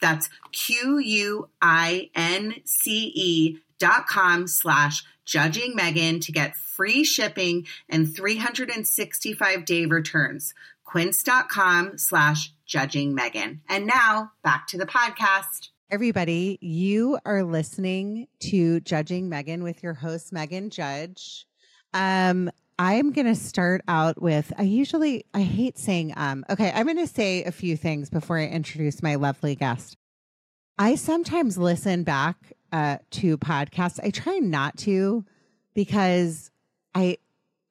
That's Q U I N C E dot com slash judging Megan to get free shipping and 365 day returns. Quince.com slash judging Megan. And now back to the podcast. Everybody, you are listening to Judging Megan with your host, Megan Judge. Um, I'm going to start out with I usually I hate saying um okay I'm going to say a few things before I introduce my lovely guest. I sometimes listen back uh to podcasts. I try not to because I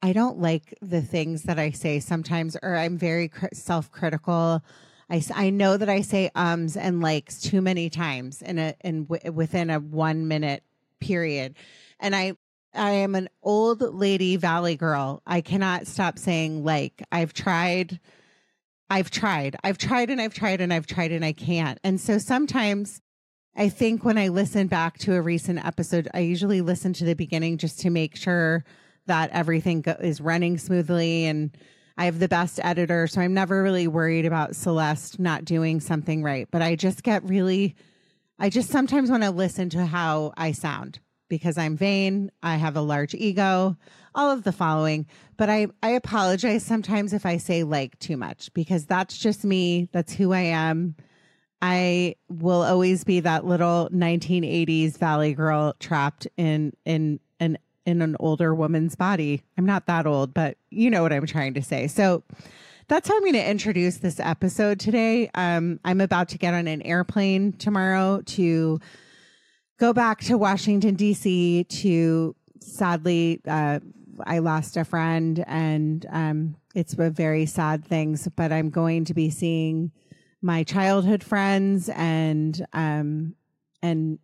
I don't like the things that I say sometimes or I'm very cr- self-critical. I, I know that I say ums and likes too many times in a in w- within a 1 minute period. And I I am an old lady valley girl. I cannot stop saying like. I've tried, I've tried, I've tried and I've tried and I've tried and I can't. And so sometimes I think when I listen back to a recent episode, I usually listen to the beginning just to make sure that everything go- is running smoothly and I have the best editor. So I'm never really worried about Celeste not doing something right. But I just get really, I just sometimes want to listen to how I sound because I'm vain, I have a large ego, all of the following. But I, I apologize sometimes if I say like too much because that's just me. That's who I am. I will always be that little 1980s valley girl trapped in in an in an older woman's body. I'm not that old, but you know what I'm trying to say. So that's how I'm going to introduce this episode today. Um, I'm about to get on an airplane tomorrow to go back to Washington, D.C. to sadly, uh, I lost a friend and um, it's a very sad things, but I'm going to be seeing my childhood friends and um, and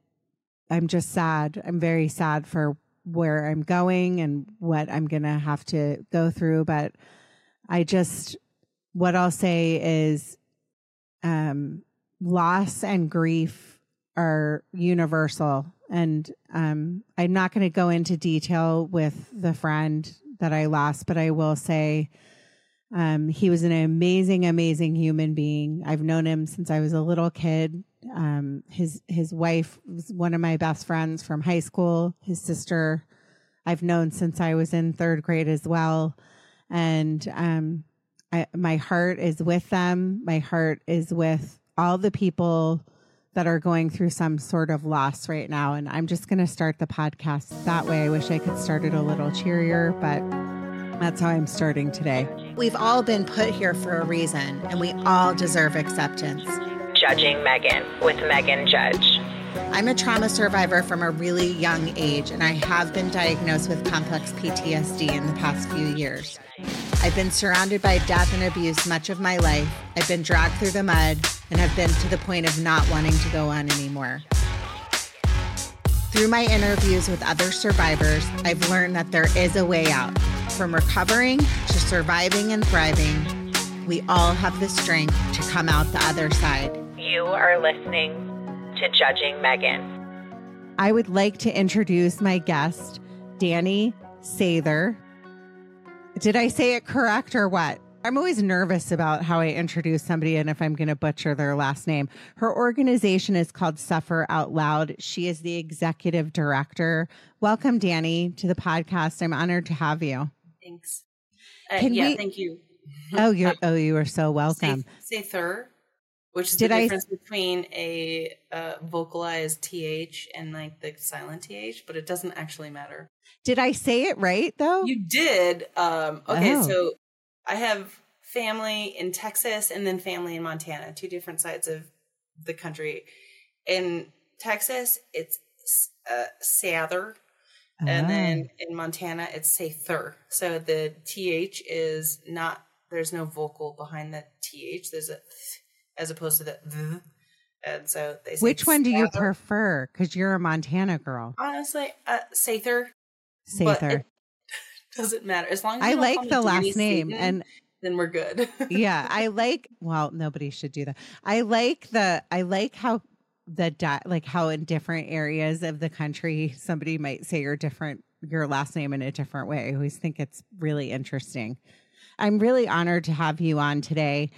I'm just sad. I'm very sad for where I'm going and what I'm going to have to go through. But I just, what I'll say is, um, loss and grief are universal. And um, I'm not going to go into detail with the friend that I lost, but I will say um, he was an amazing, amazing human being. I've known him since I was a little kid. Um, his his wife was one of my best friends from high school. His sister, I've known since I was in third grade as well, and um, I, my heart is with them. My heart is with all the people that are going through some sort of loss right now. And I'm just going to start the podcast that way. I wish I could start it a little cheerier, but that's how I'm starting today. We've all been put here for a reason, and we all deserve acceptance. Judging Megan with Megan Judge. I'm a trauma survivor from a really young age, and I have been diagnosed with complex PTSD in the past few years. I've been surrounded by death and abuse much of my life. I've been dragged through the mud and have been to the point of not wanting to go on anymore. Through my interviews with other survivors, I've learned that there is a way out. From recovering to surviving and thriving, we all have the strength to come out the other side. You are listening to Judging Megan. I would like to introduce my guest, Dani Sather. Did I say it correct or what? I'm always nervous about how I introduce somebody and if I'm going to butcher their last name. Her organization is called Suffer Out Loud. She is the executive director. Welcome, Dani, to the podcast. I'm honored to have you. Thanks. Uh, Can yeah, we- thank you. Oh, you're oh, you are so welcome. Say, say thir, which is Did the I- difference between a uh, vocalized th and like the silent th, but it doesn't actually matter. Did I say it right though? You did. Um, okay, Oh. so I have family in Texas and then family in Montana, two different sides of the country. In Texas, it's uh, Sather, and Oh. then in Montana, it's Sather. So the th is not. There's no vocal behind the th. There's a th, as opposed to the th. And so they say Which one do you Sather. prefer? Because you're a Montana girl. Honestly, uh, Sather. Sather. doesn't matter as long as I like the last name Satan, and then we're good. yeah, I like well, nobody should do that. I like the I like how the di- like how in different areas of the country somebody might say your different your last name in a different way. I always think it's really interesting. I'm really honored to have you on today.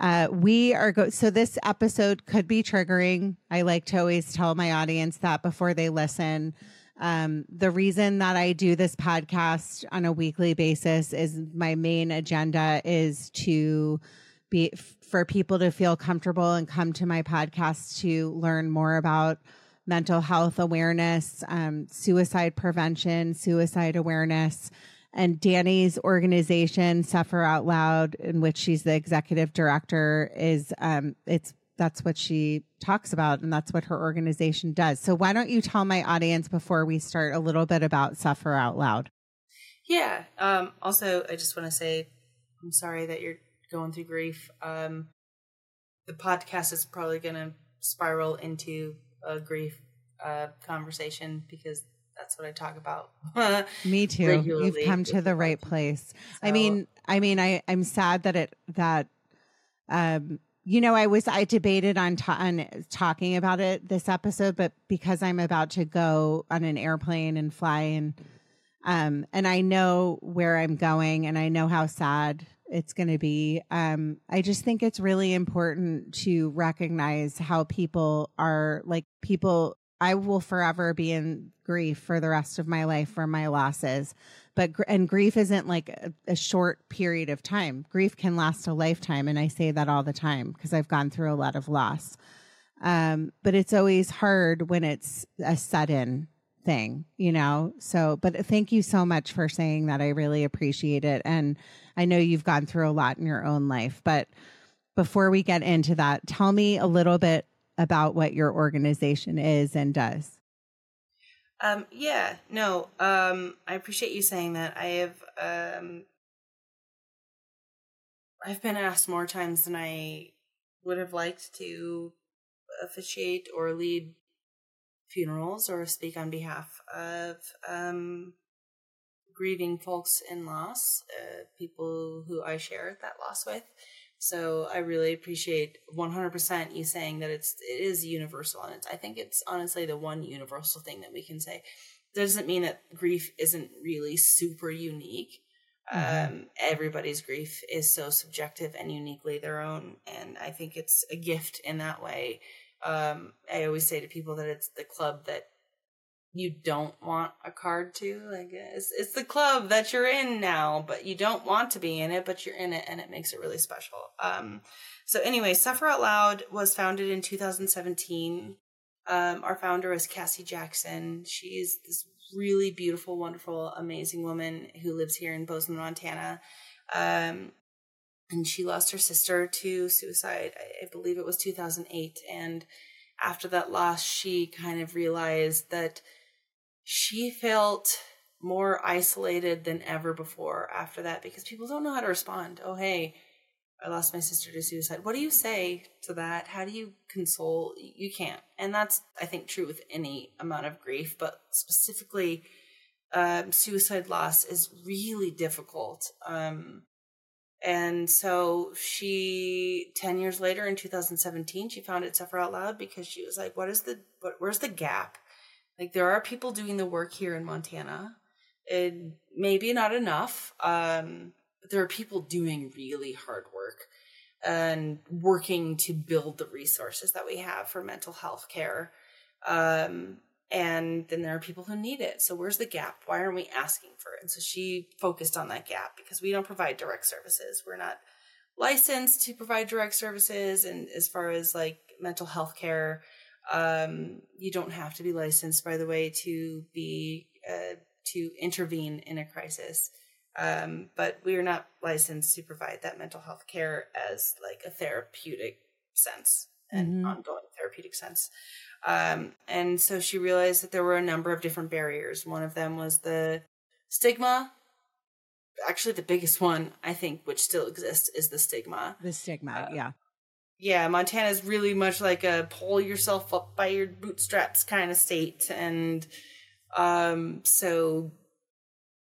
Uh, we are go so this episode could be triggering. I like to always tell my audience that before they listen. Um, the reason that I do this podcast on a weekly basis is my main agenda is to be for people to feel comfortable and come to my podcast to learn more about mental health awareness, um, suicide prevention, suicide awareness. And Dani's organization, Suffer Out Loud, in which she's the executive director, is um, it's that's what she talks about and that's what her organization does. So why don't you tell my audience before we start a little bit about Suffer Out Loud? yeah. Um, also, I just want to say I'm sorry that you're going through grief. Um, the podcast is probably going to spiral into a grief uh, conversation because that's what I talk about. Me too. regularly You've come to the right place. I mean, I mean, I I'm sad that it that um you know I was I debated on ta- on talking about it this episode, but because I'm about to go on an airplane and fly and um and I know where I'm going and I know how sad it's going to be. Um I just think it's really important to recognize how people are like people I will forever be in grief for the rest of my life for my losses. But and grief isn't like a, a short period of time. Grief can last a lifetime, and I say that all the time because I've gone through a lot of loss. Um, but it's always hard when it's a sudden thing, you know. So, but thank you so much for saying that. I really appreciate it, and I know you've gone through a lot in your own life. But before we get into that, tell me a little bit about what your organization is and does. Um, yeah, no, um, I appreciate you saying that. I have, um, I've been asked more times than I would have liked to officiate or lead funerals or speak on behalf of, um, grieving folks in loss, uh, people who I share that loss with. So I really appreciate 100% you saying that it's it is universal and it's I think it's honestly the one universal thing that we can say. Doesn't mean that grief isn't really super unique. Mhm. Um, everybody's grief is so subjective and uniquely their own, and I think it's a gift in that way. Um, I always say to people that it's the club that you don't want a card to. Like it's it's the club that you're in now, but you don't want to be in it, but you're in it, and it makes it really special. Um, so anyway, Suffer Out Loud was founded in 2017. Um, our founder is Cassie Jackson. She's this really beautiful, wonderful, amazing woman who lives here in Bozeman, Montana. Um, and she lost her sister to suicide. I, I believe it was 2008. And after that loss, she kind of realized that she felt more isolated than ever before after that because people don't know how to respond. Oh, hey, I lost my sister to suicide. What do you say to that? How do you console? You can't. And that's, I think, true with any amount of grief, but specifically, um, suicide loss is really difficult. Um, and so she, 10 years later in 2017, she founded Suffer Out Loud because she was like, what is the, what, where's the gap? Like there are people doing the work here in Montana. It maybe not enough. Um, but there are people doing really hard work and working to build the resources that we have for mental health care. Um, and then there are people who need it. So where's the gap? Why aren't we asking for it? And so she focused on that gap because we don't provide direct services. We're not licensed to provide direct services. And as far as like mental health care, um, you don't have to be licensed, by the way, to be uh, to intervene in a crisis. Um, but we are not licensed to provide that mental health care as like a therapeutic sense and Mhm. ongoing therapeutic sense. Um, and so she realized that there were a number of different barriers. One of them was the stigma. Actually, the biggest one, I think, which still exists, is the stigma. The stigma, Uh, yeah. Yeah, Montana is really much like a pull yourself up by your bootstraps kind of state. And um, so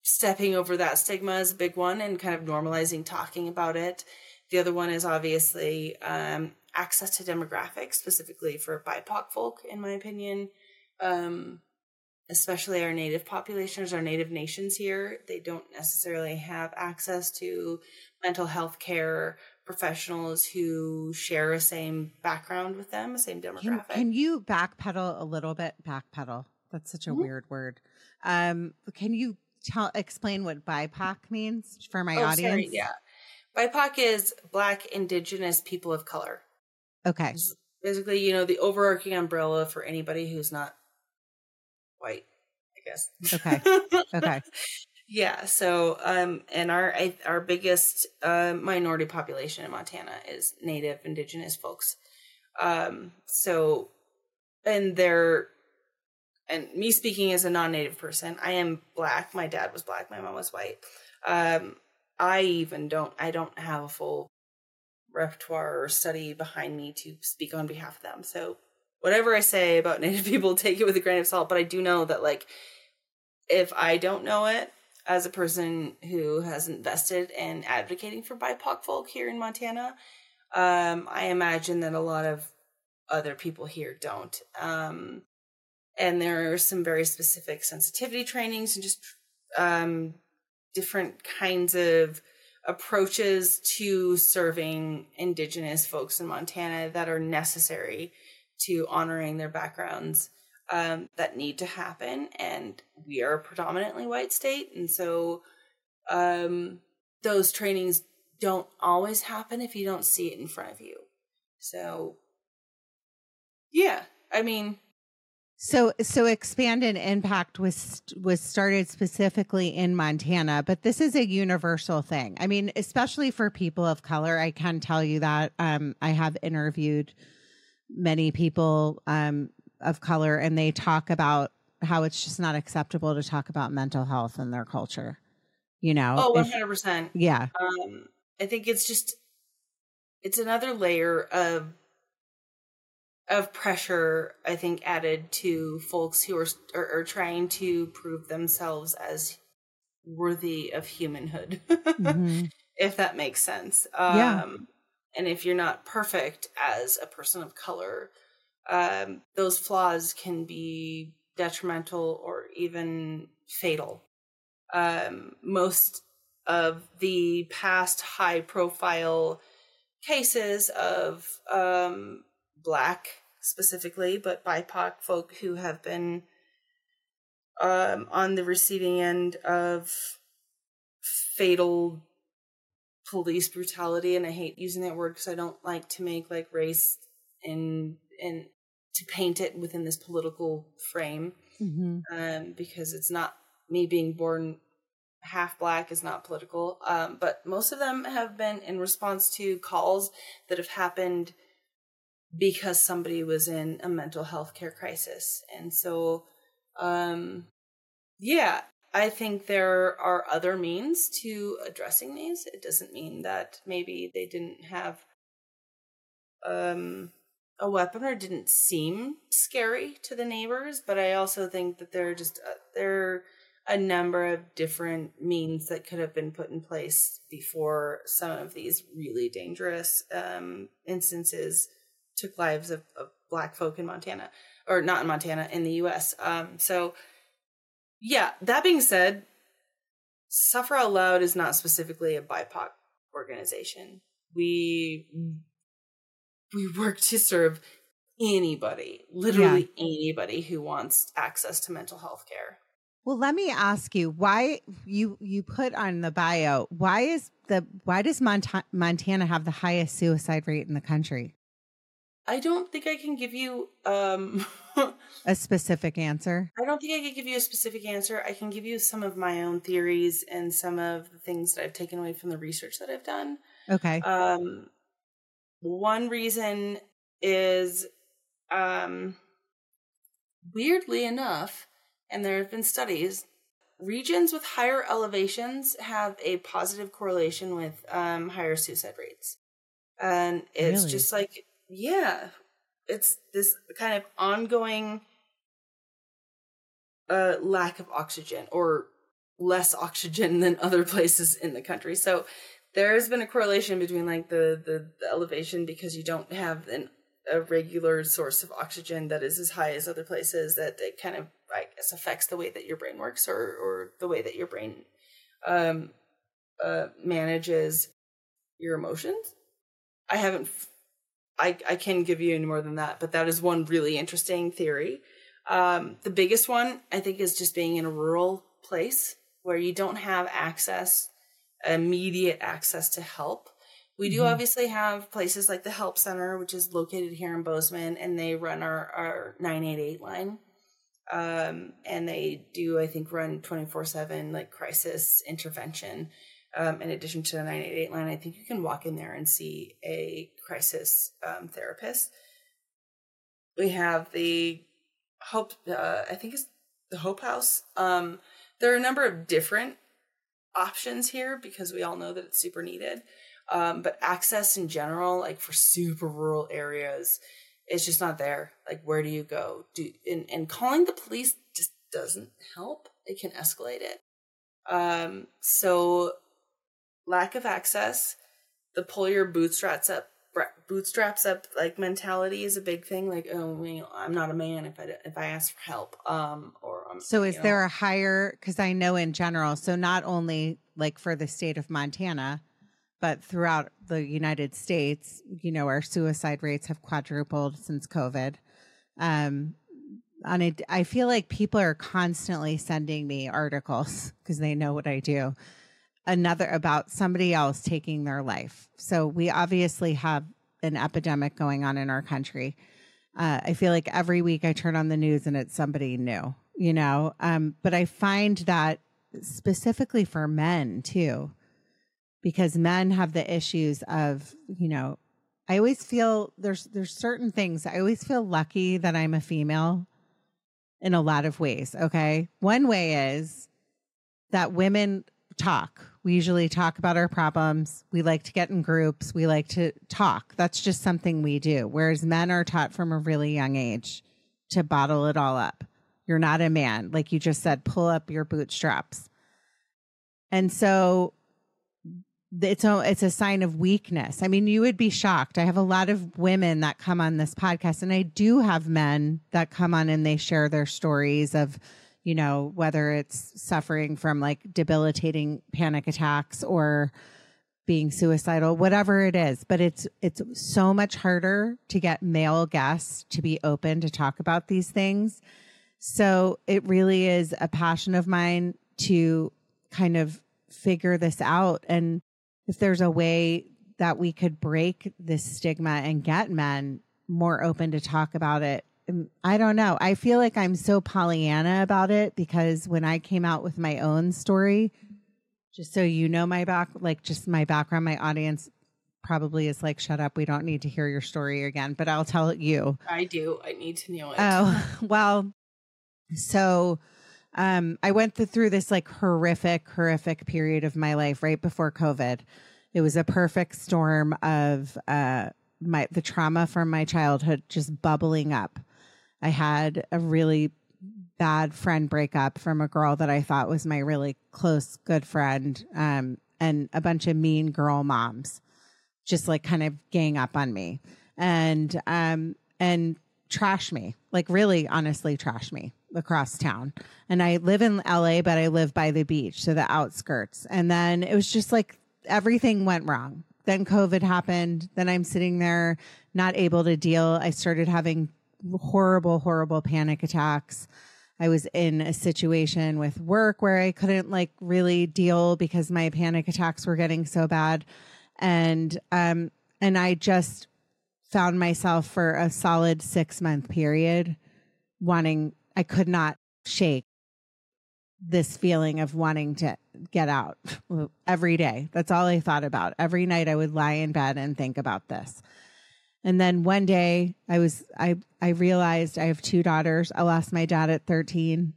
stepping over that stigma is a big one and kind of normalizing talking about it. The other one is obviously um, access to demographics, specifically for BIPOC folk, in my opinion. Um, especially our native populations, our native nations here, they don't necessarily have access to mental health care professionals who share a same background with them, a same Can, demographic. can you backpedal a little bit? Backpedal. That's such a Mhm. weird word. Um, can you tell explain what BIPOC means for my oh, audience? sorry, yeah. BIPOC is Black Indigenous People of Color. Okay. It's basically, you know, the overarching umbrella for anybody who's not white, I guess. Okay. Okay. Yeah. So, um, and our our biggest uh, minority population in Montana is Native Indigenous folks. Um, so, and they're and me speaking as a non-native person, I am black. My dad was black. My mom was white. Um, I even don't. I don't have a full repertoire or study behind me to speak on behalf of them. So whatever I say about Native people, take it with a grain of salt. But I do know that, like, if I don't know it, as a person who has invested in advocating for BIPOC folk here in Montana, um, I imagine that a lot of other people here don't. Um, and there are some very specific sensitivity trainings and just um, different kinds of approaches to serving indigenous folks in Montana that are necessary to honoring their backgrounds um, that need to happen. And we are a predominantly white state. And so um, those trainings don't always happen if you don't see it in front of you. So, yeah, I mean, So so expanded impact was was started specifically in Montana, but this is a universal thing. I mean, especially for people of color, I can tell you that um, I have interviewed many people um, of color, and they talk about how it's just not acceptable to talk about mental health in their culture. You know, oh, 100%. yeah, um i think it's just it's another layer of of pressure i think added to folks who are are, are trying to prove themselves as worthy of humanhood Mhm. if that makes sense um Yeah. and if you're not perfect as a person of color um those flaws can be detrimental or even fatal um most of the past high profile cases of um, black specifically, but BIPOC folk who have been um, on the receiving end of fatal police brutality. And I hate using that word because I don't like to make like race and and to paint it within this political frame Mhm. um, because it's not me being born half black is not political. Um, but most of them have been in response to calls that have happened because somebody was in a mental health care crisis. And so, um, yeah, I think there are other means to addressing these. It doesn't mean that maybe they didn't have um, a weapon or didn't seem scary to the neighbors, but I also think that there are just uh, there are a number of different means that could have been put in place before some of these really dangerous um, instances took lives of, of black folk in Montana. or not in Montana, in the US. Um, so, yeah, that being said, Suffer Out Loud is not specifically a BIPOC organization. We we work to serve anybody, literally yeah. anybody who wants access to mental health care. Well, let me ask you why you you put on the bio why is the why does Montana have the highest suicide rate in the country? I don't think I can give you um a specific answer. I don't think I can give you a specific answer. I can give you some of my own theories and some of the things that I've taken away from the research that I've done. Okay. Um one reason is um weirdly enough, and there have been studies regions with higher elevations have a positive correlation with um, higher suicide rates and it's really? just like yeah, it's this kind of ongoing uh, lack of oxygen or less oxygen than other places in the country. So there has been a correlation between like the, the, the elevation because you don't have an, a regular source of oxygen that is as high as other places that it kind of I guess affects the way that your brain works or or the way that your brain um uh manages your emotions. I haven't I, I can give you any more than that, but that is one really interesting theory. Um, the biggest one, I think, is just being in a rural place where you don't have access, immediate access to help. We do mm-hmm. obviously have places like the Help Center, which is located here in Bozeman, and they run our, our 988 line. Um, and they do, I think, run 24 7 like crisis intervention um, in addition to the 988 line, I think you can walk in there and see a crisis um, therapist. We have the Hope, uh, I think it's the Hope House. Um, there are a number of different options here because we all know that it's super needed. Um, but access in general, like for super rural areas, it's just not there. Like, where do you go? Do and, and calling the police just doesn't help. It can escalate it. Um, so lack of access, the pull your bootstraps up bootstraps up like mentality is a big thing like oh you know, i'm not a man if i if i ask for help um or I'm, so is know. there a higher because i know in general so not only like for the state of montana but throughout the united states you know our suicide rates have quadrupled since covid um on it i feel like people are constantly sending me articles because they know what i do another about somebody else taking their life. So we obviously have an epidemic going on in our country. Uh, I feel like every week I turn on the news and it's somebody new, you know. Um, but I find that specifically for men too, because men have the issues of, you know, I always feel there's there's certain things. I always feel lucky that I'm a female in a lot of ways. Okay, one way is that women talk. We usually talk about our problems. We like to get in groups. We like to talk. That's just something we do. Whereas men are taught from a really young age to bottle it all up. You're not a man. Like you just said, pull up your bootstraps. And so it's a, it's a sign of weakness. I mean, you would be shocked. I have a lot of women that come on this podcast, and I do have men that come on and they share their stories of, you know, whether it's suffering from like debilitating panic attacks or being suicidal, whatever it is. But it's it's so much harder to get male guests to be open to talk about these things. So it really is a passion of mine to kind of figure this out. And if there's a way that we could break this stigma and get men more open to talk about it I don't know. I feel like I'm so Pollyanna about it because when I came out with my own story, just so you know my back, like just my background, my audience probably is like, shut up. We don't need to hear your story again, but I'll tell you. I do. I need to know it. Oh, well, so um, I went through this like horrific, horrific period of my life right before COVID. It was a perfect storm of uh, my the trauma from my childhood just bubbling up I had a really bad friend breakup from a girl that I thought was my really close, good friend, um, and a bunch of mean girl moms just like kind of gang up on me and um and trash me like really honestly trash me across town. And I live in LA, but I live by the beach, so the outskirts. And then it was just like everything went wrong. Then COVID happened. Then I'm sitting there not able to deal. I started having horrible, horrible panic attacks. I was in a situation with work where I couldn't like really deal because my panic attacks were getting so bad. And um and I just found myself for a solid 6 month period wanting I could not shake this feeling of wanting to get out every day. That's all I thought about. Every night I would lie in bed and think about this. And then one day I was I I realized I have two daughters. I lost my dad at 13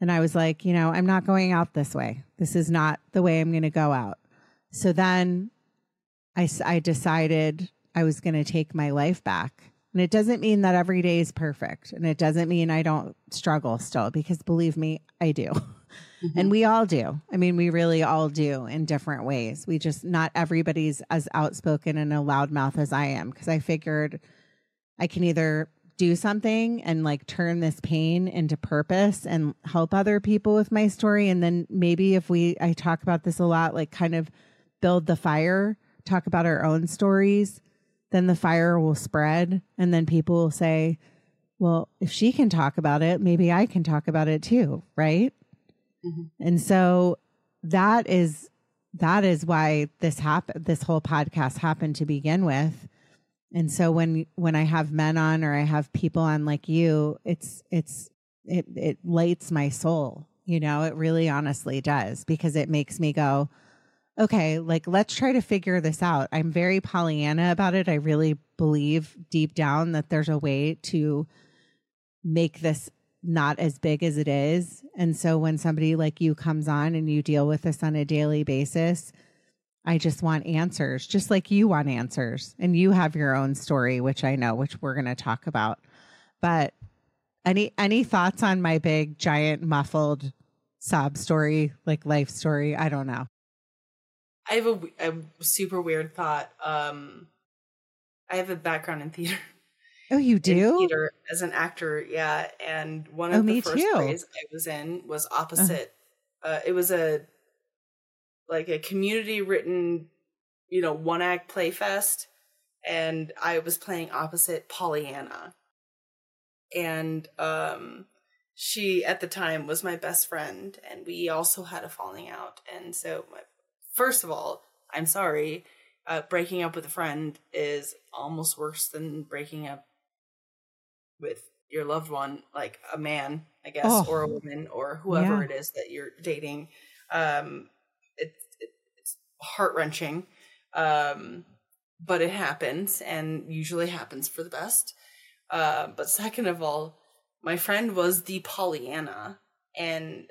and I was like, you know, I'm not going out this way. This is not the way I'm going to go out. So then I I decided I was going to take my life back. And it doesn't mean that every day is perfect and it doesn't mean I don't struggle still because believe me, I do. Mm-hmm. And we all do. I mean, we really all do in different ways. We just, not everybody's as outspoken and a loudmouth as I am because I figured I can either do something and like turn this pain into purpose and help other people with my story. And then maybe if we, I talk about this a lot, like kind of build the fire, talk about our own stories, then the fire will spread. And then people will say, well, if she can talk about it, maybe I can talk about it too. Right. Mm-hmm. And so that is that is why this happened this whole podcast happened to begin with. And so when when I have men on or I have people on like you, it's it's it it lights my soul. You know, it really honestly does because it makes me go, okay, like let's try to figure this out. I'm very Pollyanna about it. I really believe deep down that there's a way to make this not as big as it is. And so when somebody like you comes on and you deal with this on a daily basis, I just want answers, just like you want answers. And you have your own story, which I know, which we're going to talk about. But any any thoughts on my big giant muffled sob story, like life story? I don't know. I have a, a super weird thought. Um I have a background in theater. Oh, you do? Theater as an actor, yeah. And one of oh, the first too. plays I was in was uh-huh. opposite. Uh, uh, it was a like a community written, you know, one act play fest, and I was playing opposite Pollyanna. And um she at the time was my best friend and we also had a falling out. And so my, first of all, I'm sorry. Uh, breaking up with a friend is almost worse than breaking up with your loved one, like a man, I guess, oh. or a woman, or whoever yeah. it is that you're dating. Um, it, it, it's heart wrenching, um, but it happens, and usually happens for the best. Uh, but second of all, my friend was the Pollyanna, and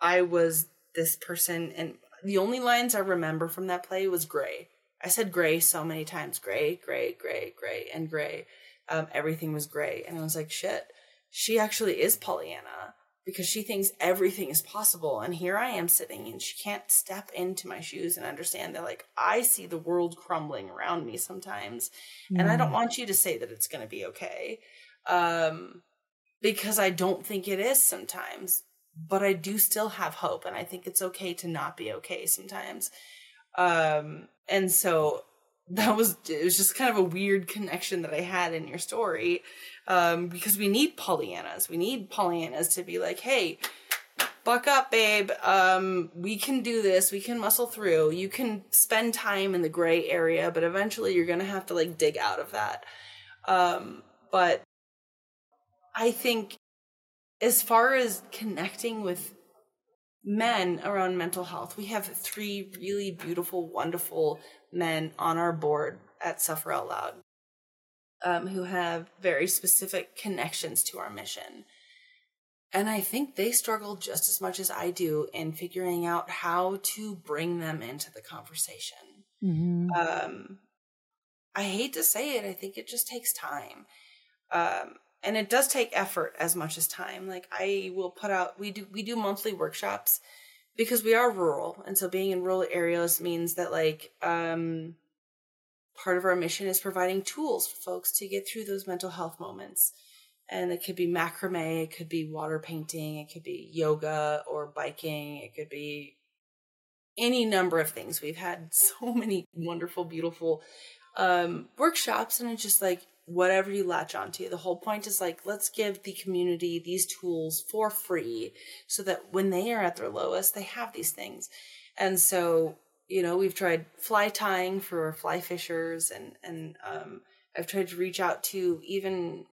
I was this person, and the only lines I remember from that play was gray. I said gray so many times gray, gray, gray, gray, and gray um, everything was gray. And I was like, shit, she actually is Pollyanna because she thinks everything is possible. And here I am sitting and she can't step into my shoes and understand that, like, I see the world crumbling around me sometimes. And I don't want you to say that it's going to be okay. Um, because I don't think it is sometimes, but I do still have hope. And I think it's okay to not be okay sometimes. Um, and so that was it was just kind of a weird connection that I had in your story um, because we need Pollyannas. We need Pollyannas to be like, hey, buck up, babe. Um, we can do this. We can muscle through. You can spend time in the gray area, but eventually you're gonna have to like dig out of that. Um, but I think as far as connecting with men around mental health, we have three really beautiful, wonderful men on our board at Suffer Out Loud um, who have very specific connections to our mission. And I think they struggle just as much as I do in figuring out how to bring them into the conversation. Mm-hmm. Um, I hate to say it, I think it just takes time. Um, and it does take effort as much as time. Like I will put out, we do, we do monthly workshops because we are rural and so being in rural areas means that like um part of our mission is providing tools for folks to get through those mental health moments And it could be macrame, it could be water painting, it could be yoga or biking, it could be any number of things. We've had so many wonderful, beautiful um, workshops, and it's just like whatever you latch onto. The whole point is like, let's give the community these tools for free so that when they are at their lowest, they have these things. And so, you know, we've tried fly tying for fly fishers and, and, um, I've tried to reach out to even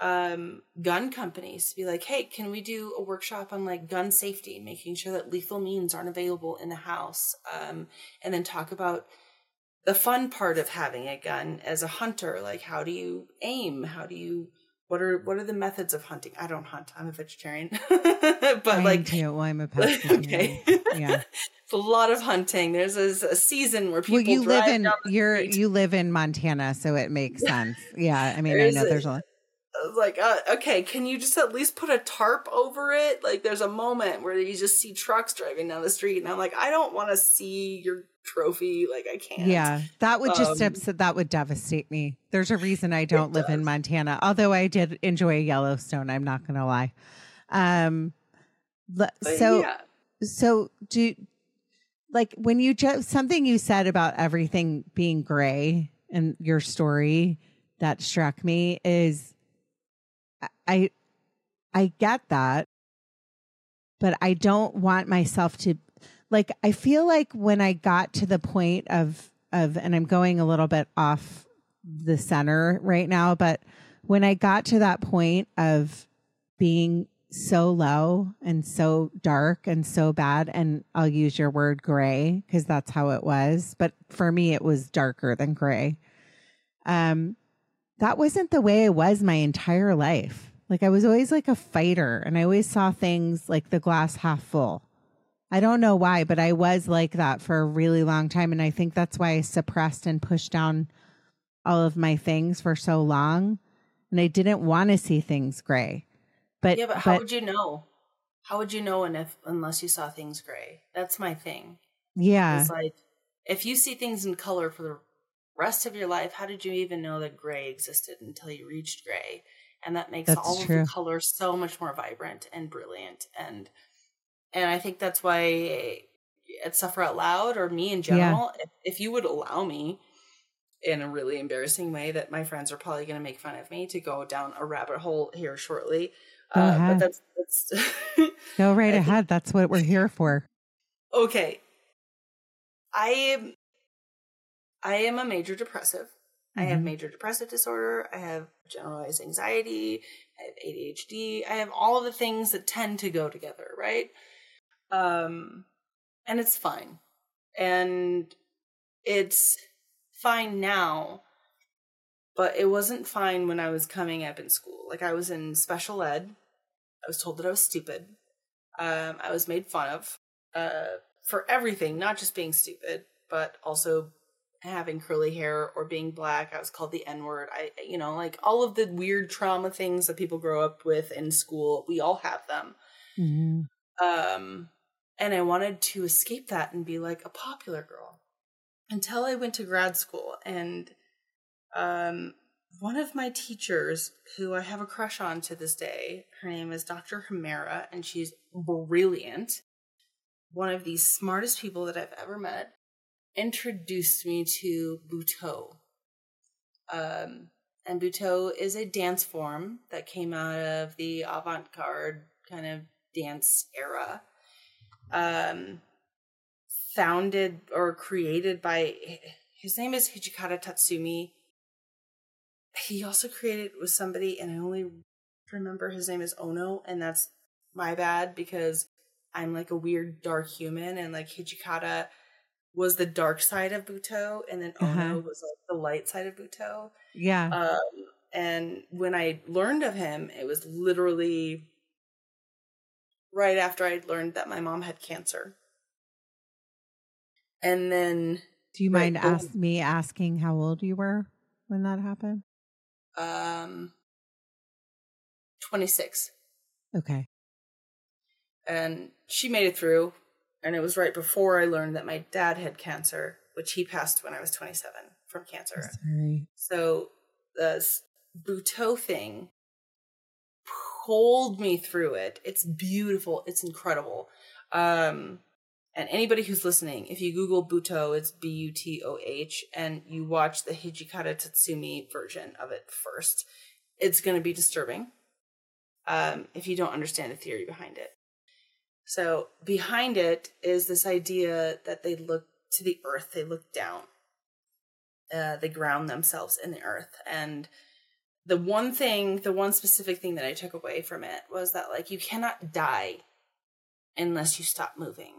um, gun companies to be like, hey, can we do a workshop on like gun safety, making sure that lethal means aren't available in the house, um, and then talk about the fun part of having a gun as a hunter, like how do you aim, how do you what are what are the methods of hunting? I don't hunt. I'm a vegetarian, but I like too. Well, I'm a pescatarian. okay, Yeah. it's a lot of hunting. There's a, a season where people Well, you live in you're street. you live in Montana, so it makes sense. Yeah. I mean, I know a- there's a like, uh, okay, can you just at least put a tarp over it? Like, there's a moment where you just see trucks driving down the street, and I'm like, I don't want to see your trophy. Like, I can't. Yeah, that would just Um, upset. That would devastate me. There's a reason I don't live in. Montana, although I did enjoy Yellowstone. I'm not going to lie. Um, But so yeah. so do like when you just something you said about everything being gray and your story that struck me is I I get that, but I don't want myself to like I feel like when I got to the point of of and I'm going a little bit off the center right now, but when I got to that point of being so low and so dark and so bad and I'll use your word gray because that's how it was, but for me it was darker than gray. Um that wasn't the way I was my entire life. Like I was always like a fighter and I always saw things like the glass half full. I don't know why, but I was like that for a really long time. And I think that's why I suppressed and pushed down all of my things for so long. And I didn't want to see things gray. But, yeah, but how would you know? How would you know and if unless you saw things gray? That's my thing. yeah, It's like if you see things in color for the rest of your life, how did you even know that gray existed until you reached gray? And that makes That's all of the colors so much more vibrant and brilliant. And and I think that's why at Suffer Out Loud or me in general, if, if you would allow me in a really embarrassing way that my friends are probably going to make fun of me to go down a rabbit hole here shortly. Go uh, ahead. but that's that's go right ahead. That's what we're here for. okay i am i am a major depressive. I have Mhm. major depressive disorder. I have generalized anxiety. I have adhd i have all of the things that tend to go together right? Um and it's fine. And it's fine now but it wasn't fine when i was coming up in school. Like i was in special ed. I was told that i was stupid. Um i was made fun of uh for everything, not just being stupid, but also having curly hair or being black. I was called the N word. I, you know, like all of the weird trauma things that people grow up with in school. We all have them. Mhm. Um, and I wanted to escape that and be like a popular girl until I went to grad school. And um, one of my teachers, who I have a crush on to this day, her name is Dr. Humera, and she's brilliant. One of the smartest people that I've ever met introduced me to Butoh. Um, and Butoh is a dance form that came out of the avant garde kind of dance era. Um, founded or created by his name is Hijikata Tatsumi. He also created with somebody, and I only remember his name is Ono, and that's my bad because I'm like a weird dark human, and like Hijikata was the dark side of Butoh, and then Ono Uh-huh. was like the light side of Butoh. Yeah. Um, and when I learned of him, it was literally right after I'd learned that my mom had cancer. And then Do you mind ask me asking how old you were when that happened? um 26 Okay. and she made it through and it was right before I learned that my dad had cancer, which he passed when I was 27 from cancer. Sorry. So the Butoh thing pulled me through it. It's beautiful. It's incredible. Um, and anybody who's listening, if you Google Butoh, it's B U T O H, and you watch the Hijikata Tatsumi version of it first, it's going to be disturbing um, if you don't understand the theory behind it. So, behind it is this idea that they look to the earth, they look down, uh, they ground themselves in the earth. And the one thing, the one specific thing that I took away from it was that, like, you cannot die unless you stop moving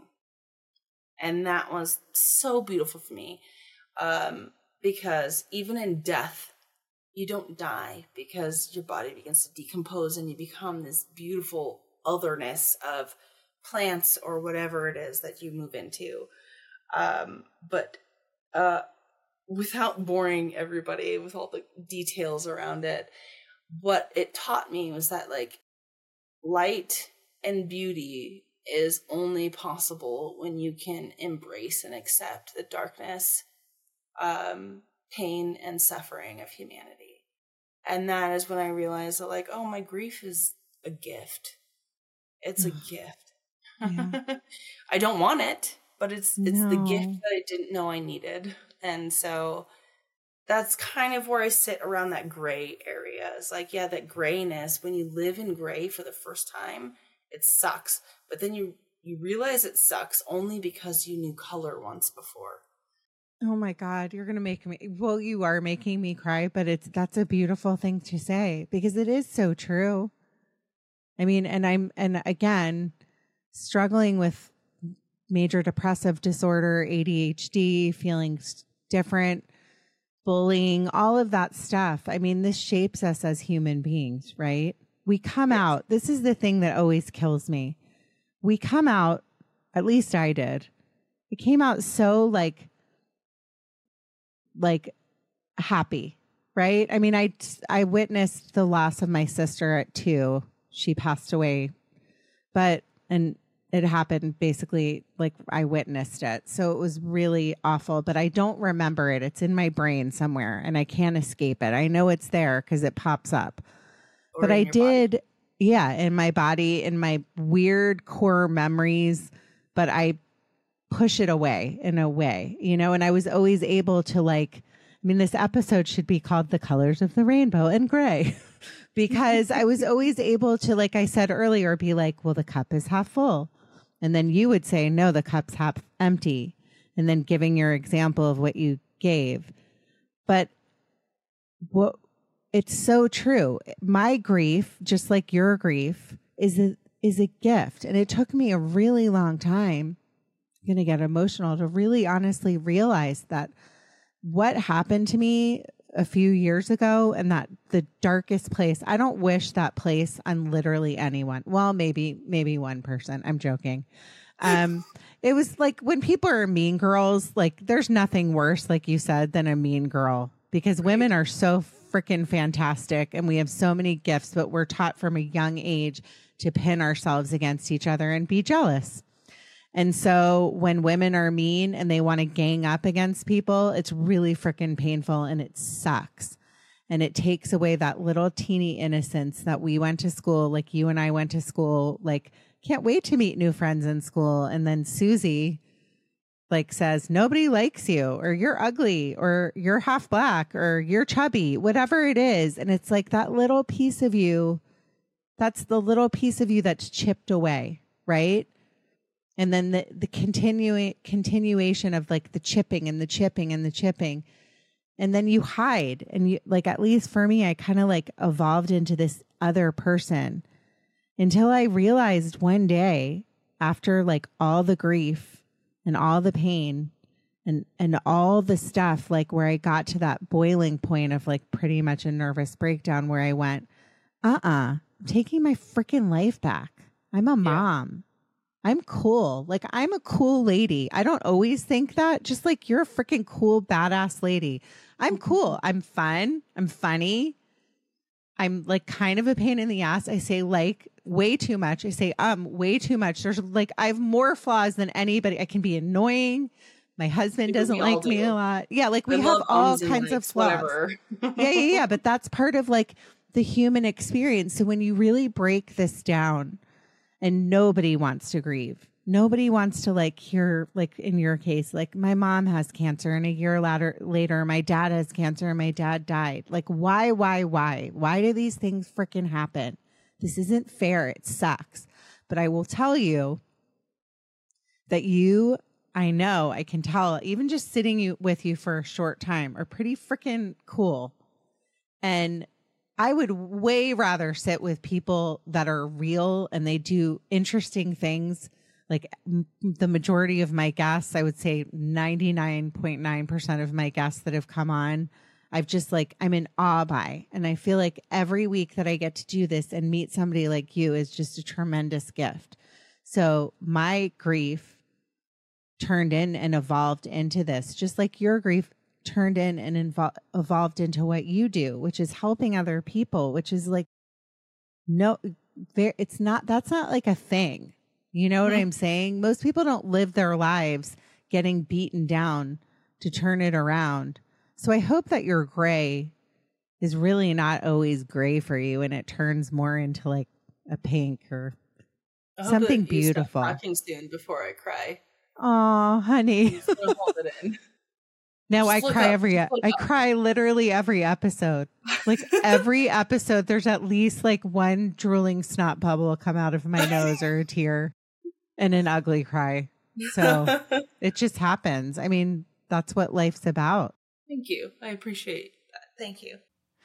and that was so beautiful for me um, because even in death you don't die because your body begins to decompose and you become this beautiful otherness of plants or whatever it is that you move into um, but uh, without boring everybody with all the details around it what it taught me was that like light and beauty is only possible when you can embrace and accept the darkness, um, pain, and suffering of humanity. And that is when I realized that, like, oh, my grief is a gift. It's a gift. I don't want it, but it's it's no. the gift that I didn't know I needed. And so that's kind of where I sit around that gray area. It's like, yeah, that grayness, when you live in gray for the first time, it sucks. But then you you realize it sucks only because you knew color once before. Oh my god, you're going to make me well you are making me cry, but it's that's a beautiful thing to say because it is so true. I mean, and I'm and again struggling with major depressive disorder, ADHD, feeling different, bullying, all of that stuff. I mean, this shapes us as human beings, right? we come yes. out. This is the thing that always kills me. We come out, at least I did. It came out so like, like happy, right? I mean, I, I witnessed the loss of my sister at two. She passed away, but, and it happened basically like I witnessed it. So it was really awful, but I don't remember it. It's in my brain somewhere and I can't escape it. I know it's there because it pops up but I did, body? yeah, in my body, in my weird core memories, but I push it away in a way, you know, and I was always able to like, I mean, this episode should be called The Colors of the Rainbow and Gray because I was always able to, like I said earlier, be like, well, the cup is half full. And then you would say, no, the cup's half empty. And then giving your example of what you gave. But what it's so true. My grief, just like your grief, is a, is a gift. And it took me a really long time, I'm going to get emotional, to really honestly realize that what happened to me a few years ago and that the darkest place, I don't wish that place on literally anyone. Well, maybe, maybe one person. I'm joking. Um, it was like when people are mean girls, like there's nothing worse, like you said, than a mean girl because women are so freaking fantastic and we have so many gifts, but we're taught from a young age to pin ourselves against each other and be jealous. And so when women are mean and they want to gang up against people, it's really freaking painful and it sucks. And it takes away that little teeny innocence that we went to school, like you and I went to school, like, can't wait to meet new friends in school. And then Susie, like says nobody likes you or you're ugly or you're half black or you're chubby, whatever it is. And it's like that little piece of you, that's the little piece of you that's chipped away, right? And then the, the continuing continuation of like the chipping and the chipping and the chipping. And then you hide. And you like at least for me, I kind of like evolved into this other person until I realized one day after like all the grief and all the pain and and all the stuff like where I got to that boiling point of like pretty much a nervous breakdown where I went, uh uh-uh, uh, I'm taking my freaking life back. I'm a mom. I'm cool. Like I'm a cool lady. I don't always think that. Just like you're a freaking cool badass lady. I'm mm-hmm. cool. I'm fun. I'm funny. I'm like kind of a pain in the ass. I say like way too much. I say um way too much. There's like I have more flaws than anybody. I can be annoying. My husband doesn't like me a lot. Yeah, like we I have all kinds of flaws. yeah, yeah, yeah. But that's part of like the human experience. So when you really break this down, and nobody wants to grieve, nobody wants to like hear, like in your case, like my mom has cancer, and a year later, later, my dad has cancer, and my dad died. Like, why, why, why? Why do these things freaking happen? This isn't fair. It sucks. But I will tell you that you I know, I can tell, even just sitting you, with you for a short time are pretty freaking cool. And I would way rather sit with people that are real and they do interesting things. Like m- the majority of my guests, I would say 99.9% of my guests that have come on, I've just like, I'm in awe by. And I feel like every week that I get to do this and meet somebody like you is just a tremendous gift. So my grief turned in and evolved into this, just like your grief turned in and invo- evolved into what you do, which is helping other people, which is like, no, there, it's not, that's not like a thing. You know what mm-hmm. I'm saying? Most people don't live their lives getting beaten down to turn it around. So I hope that your gray is really not always gray for you and it turns more into like a pink or something beautiful. Watching soon before I cry. Oh, honey. Now I cry up, every I up. cry literally every episode. Like every episode there's at least like one drooling snot bubble come out of my nose or a tear and an ugly cry. So it just happens. I mean, that's what life's about. Thank you. I appreciate that. Thank you.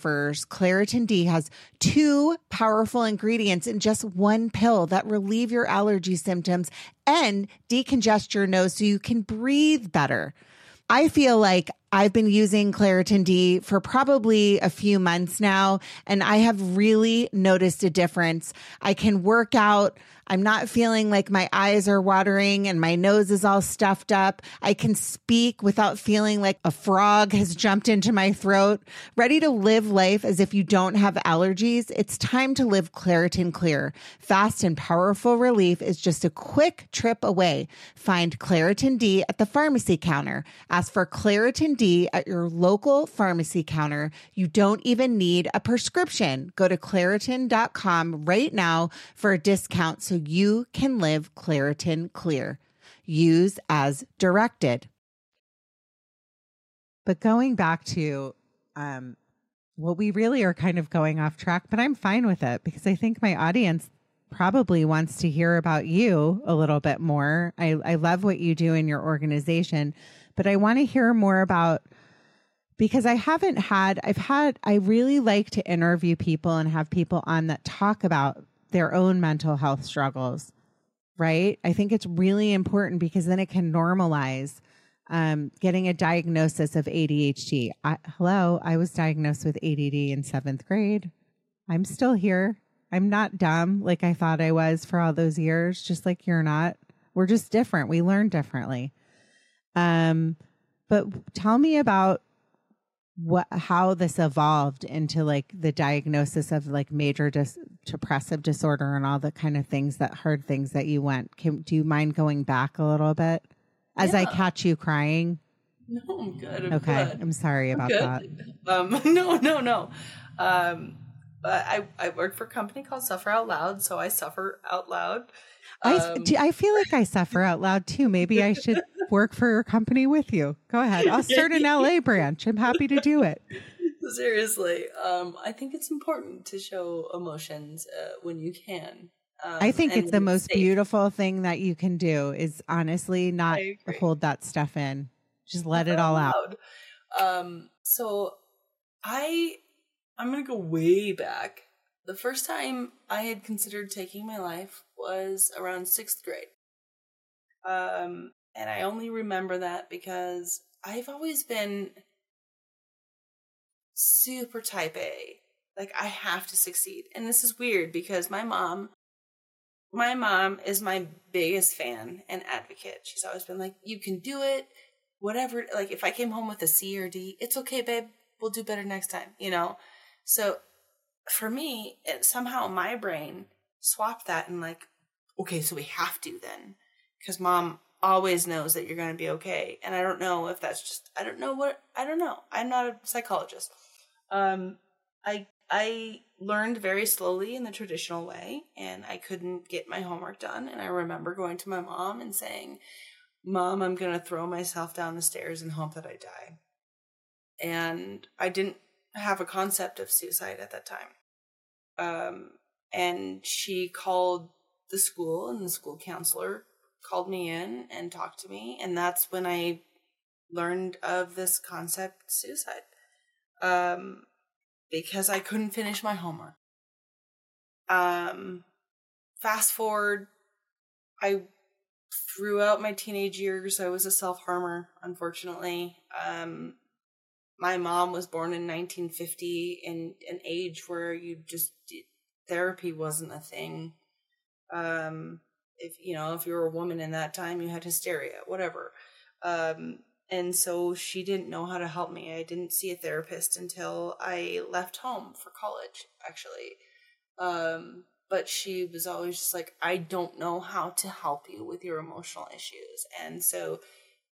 sufferers. Claritin D has two powerful ingredients in just one pill that relieve your allergy symptoms and decongest your nose so you can breathe better. I feel like I've been using Claritin D for probably a few months now, and I have really noticed a difference. I can work out. I'm not feeling like my eyes are watering and my nose is all stuffed up. I can speak without feeling like a frog has jumped into my throat. Ready to live life as if you don't have allergies? It's time to live Claritin Clear. Fast and powerful relief is just a quick trip away. Find Claritin D at the pharmacy counter. Ask for Claritin At your local pharmacy counter. You don't even need a prescription. Go to Claritin.com right now for a discount so you can live Claritin Clear. Use as directed. But going back to um, well, we really are kind of going off track, but I'm fine with it because I think my audience probably wants to hear about you a little bit more. I, I love what you do in your organization, but I want to hear more about because I haven't had, I've had, I really like to interview people and have people on that talk about their own mental health struggles, right? I think it's really important because then it can normalize um, getting a diagnosis of ADHD. I, hello, I was diagnosed with ADD in seventh grade. I'm still here. I'm not dumb like I thought I was for all those years, just like you're not. We're just different. We learn differently. Um, but tell me about what how this evolved into like the diagnosis of like major dis- depressive disorder and all the kind of things that hard things that you went can do you mind going back a little bit as yeah. i catch you crying no i'm good I'm okay good. i'm sorry about that um no no no um but I, I work for a company called Suffer Out Loud, so I suffer out loud. Um, I, I feel like I suffer out loud too. Maybe I should work for your company with you. Go ahead. I'll start an LA branch. I'm happy to do it. Seriously, um, I think it's important to show emotions uh, when you can. Um, I think it's the most safe. beautiful thing that you can do is honestly not hold that stuff in. Just let it all out. Um, so I I'm gonna go way back. The first time I had considered taking my life was around sixth grade. Um, and I only remember that because I've always been super type A. Like I have to succeed. And this is weird because my mom my mom is my biggest fan and advocate. She's always been like, "You can do it. Whatever. Like if I came home with a C or D, it's okay, babe. We'll do better next time." You know. So for me, it, somehow my brain swapped that and like, okay, so we have to then, because mom always knows that you're going to be okay. And I don't know if that's just I don't know what I don't know. I'm not a psychologist. Um, I I learned very slowly in the traditional way and I couldn't get my homework done. And I remember going to my mom and saying, Mom, I'm going to throw myself down the stairs and hope that I die. And I didn't have a concept of suicide at that time. Um, and she called the school, and the school counselor called me in and talked to me. And that's when I learned of this concept suicide. Um, because I couldn't finish my homework. Um, fast forward, I throughout my teenage years, I was a self harmer, unfortunately. Um, my mom was born in 1950 in an age where you just therapy wasn't a thing. Um, if you know, if you were a woman in that time, you had hysteria, whatever. Um, and so she didn't know how to help me. I didn't see a therapist until I left home for college, actually. Um, but she was always just like, I don't know how to help you with your emotional issues. And so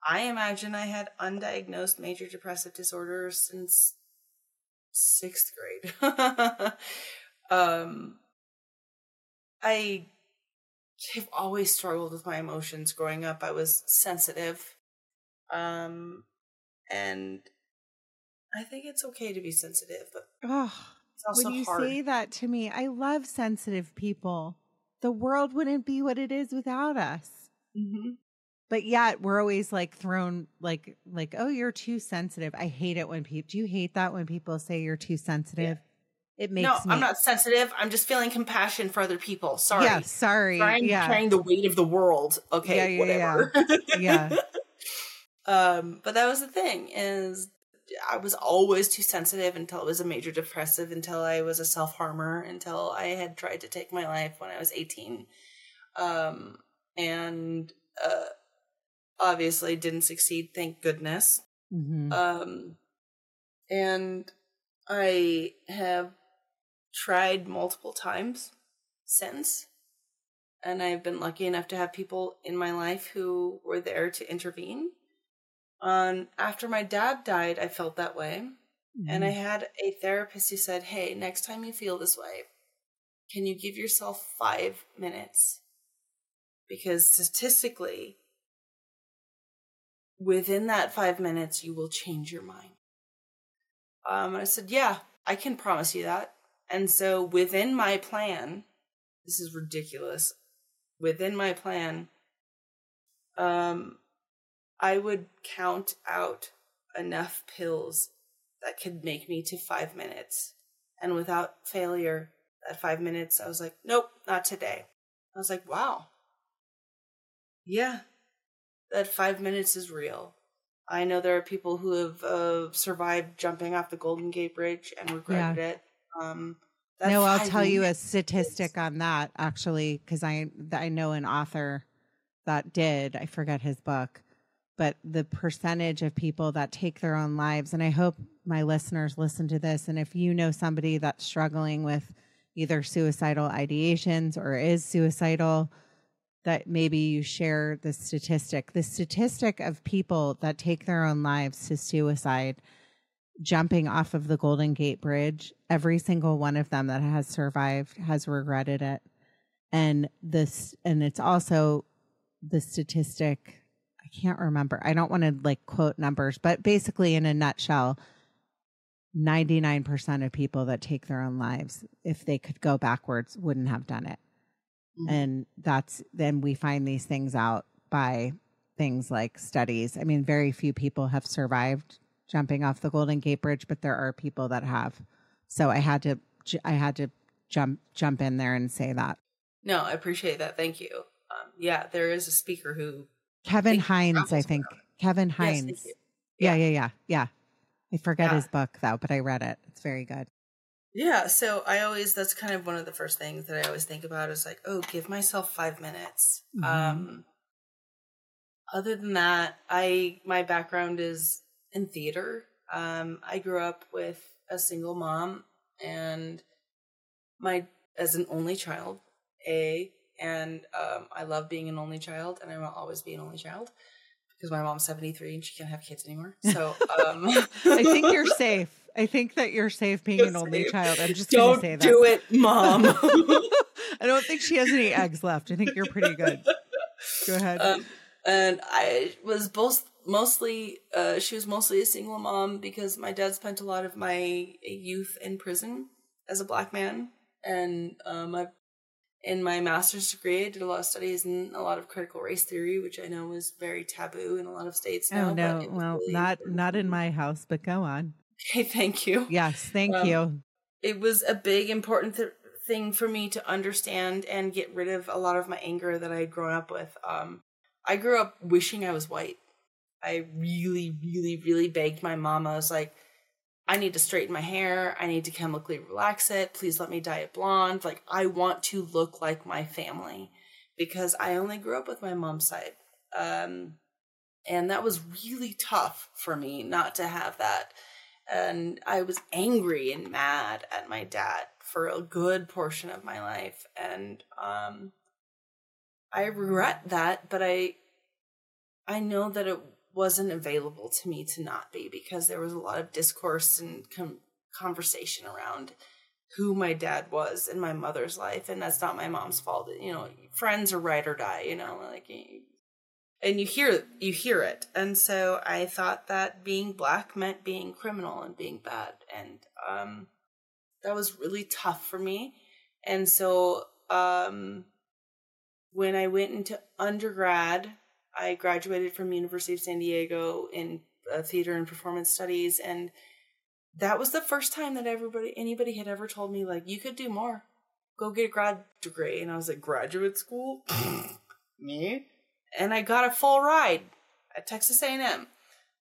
I imagine I had undiagnosed major depressive disorder since sixth grade. um, I have always struggled with my emotions growing up. I was sensitive um, and I think it's okay to be sensitive, but oh, it's also when you hard. say that to me, I love sensitive people. The world wouldn't be what it is without us. Mm-hmm. But yet we're always like thrown like like oh you're too sensitive. I hate it when people. Do you hate that when people say you're too sensitive? It makes no, me. I'm not sensitive. I'm just feeling compassion for other people. Sorry. Yeah, sorry. I'm yeah. carrying the weight of the world. Okay, Yeah, yeah, whatever. yeah. Um, but that was the thing is I was always too sensitive until it was a major depressive, until I was a self harmer, until I had tried to take my life when I was 18. Um, and uh, obviously didn't succeed, thank goodness. Mhm. Um, and I have tried multiple times since. And I've been lucky enough to have people in my life who were there to intervene. Um, after my dad died, I felt that way. And I Mhm. had a therapist who said, Hey, next time you feel this way, can you give yourself five minutes? Because statistically, within that five minutes, you will change your mind. Um, and I said, Yeah, I can promise you that. And so within my plan, this is ridiculous. Within my plan, um, I would count out enough pills that could make me to five minutes. And without failure, at five minutes, I was like, nope, not today. I was like, wow. Yeah, that five minutes is real. I know there are people who have uh, survived jumping off the Golden Gate Bridge and regretted it. Um, No, I'll tell you a statistic on that actually, because I I know an author that did. I forget his book, but the percentage of people that take their own lives, and I hope my listeners listen to this. And if you know somebody that's struggling with either suicidal ideations or is suicidal, that maybe you share the statistic. The statistic of people that take their own lives to suicide jumping off of the Golden Gate Bridge, every single one of them that has survived has regretted it. And this, and it's also the statistic. I can't remember. I don't want to like quote numbers, but basically, in a nutshell, 99% of people that take their own lives, if they could go backwards, wouldn't have done it. Mhm. And that's then we find these things out by things like studies. I mean, very few people have survived jumping off the Golden Gate Bridge, but there are people that have. So I had to I had to jump jump in there and say that. No, I appreciate that. Thank you. Um, yeah, there is a speaker who. Kevin. Hines, I think. Kevin Yes, Hines. thank you. yeah, yeah, yeah, yeah. I forget Yeah. his book though, but I read it. It's very good. Yeah, so I always that's kind of one of the first things that I always think about is like, oh, give myself 5 minutes. Mhm. Um other than that, I my background is in theater. Um I grew up with a single mom and my as an only child, A, and um I love being an only child and I will always be an only child because my mom's 73 and she can't have kids anymore. So, um I think you're safe. I think that you're safe being an only Safe. child. I'm just going Don't to say that. do it, mom. I don't think she has any eggs left. I think you're pretty good. Go ahead. um, and I was both mostly uh, she was mostly a single mom because my dad spent a lot of my youth in prison as a black man, and um, I, in my master's degree, I did a lot of studies in a lot of critical race theory, which I know is very taboo in a lot of states now. oh no. Well, really not important not in my house, but go on. Okay, thank you. Yes, thank Um, you. it was a big important th- thing for me to understand and get rid of a lot of my anger that i had grown up with. Um, I grew up wishing I was white. I really, really, really begged my mom. I was like, I need to straighten my hair. I need to chemically relax it. Please let me dye it blonde. Like, I want to look like my family because I only grew up with my mom's side. Um, and that was really tough for me not to have that and I was angry and mad at my dad for a good portion of my life and um I regret that but I I know that it wasn't available to me to not be because there was a lot of discourse and com- conversation around who my dad was in my mother's life and that's not my mom's fault. You know friends are ride or die you know like and you hear you hear it. And so i thought that being black meant being criminal and being bad and um that was really tough for me. And so um when i went into undergrad i graduated from university of san diego in uh, theater and performance studies and that was the first time that everybody anybody had ever told me like you could do more go get a grad degree and i was like graduate school me and I got a full ride at Texas A&M.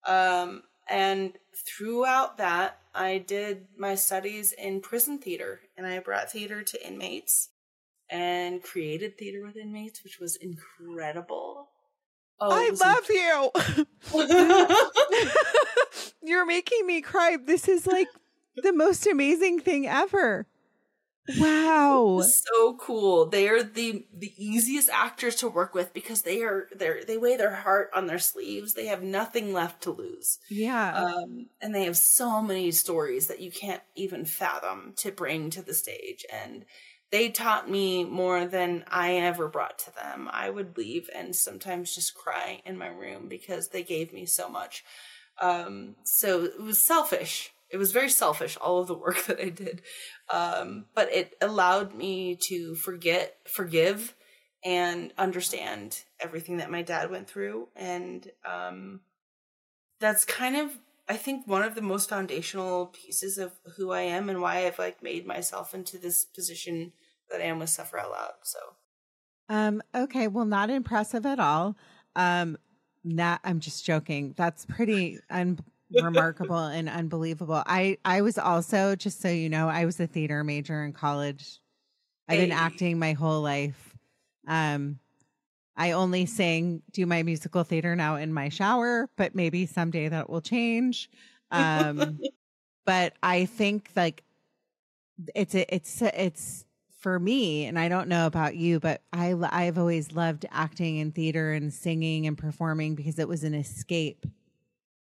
Um, and throughout that, I did my studies in prison theater, and I brought theater to inmates and created theater with inmates, which was incredible. Oh, I love you. You're making me cry. This is like the most amazing thing ever. Wow. so cool. They are the the easiest actors to work with because they are they they weigh their heart on their sleeves. They have nothing left to lose. Yeah. um, and they have so many stories that you can't even fathom to bring to the stage and they taught me more than i ever brought to them. I would leave and sometimes just cry in my room because they gave me so much. Um, so it was selfish. It was very selfish all of the work that i did. Um, but it allowed me to forget forgive and understand everything that my dad went through. And um, that's kind of I think one of the most foundational pieces of who I am and why I've like made myself into this position that I am with Suffer Out Loud. So Um, okay, well, not impressive at all. Um, not, I'm just joking. That's pretty unremarkable and unbelievable. I, I was also, just so you know, I was a theater major in college. I've been Hey. acting my whole life. Um, I only sing, do my musical theater now in my shower, but maybe someday that will change. Um, but I think like it's a, it's a, it's for me, and I don't know about you, but I I've always loved acting in theater and singing and performing because it was an escape.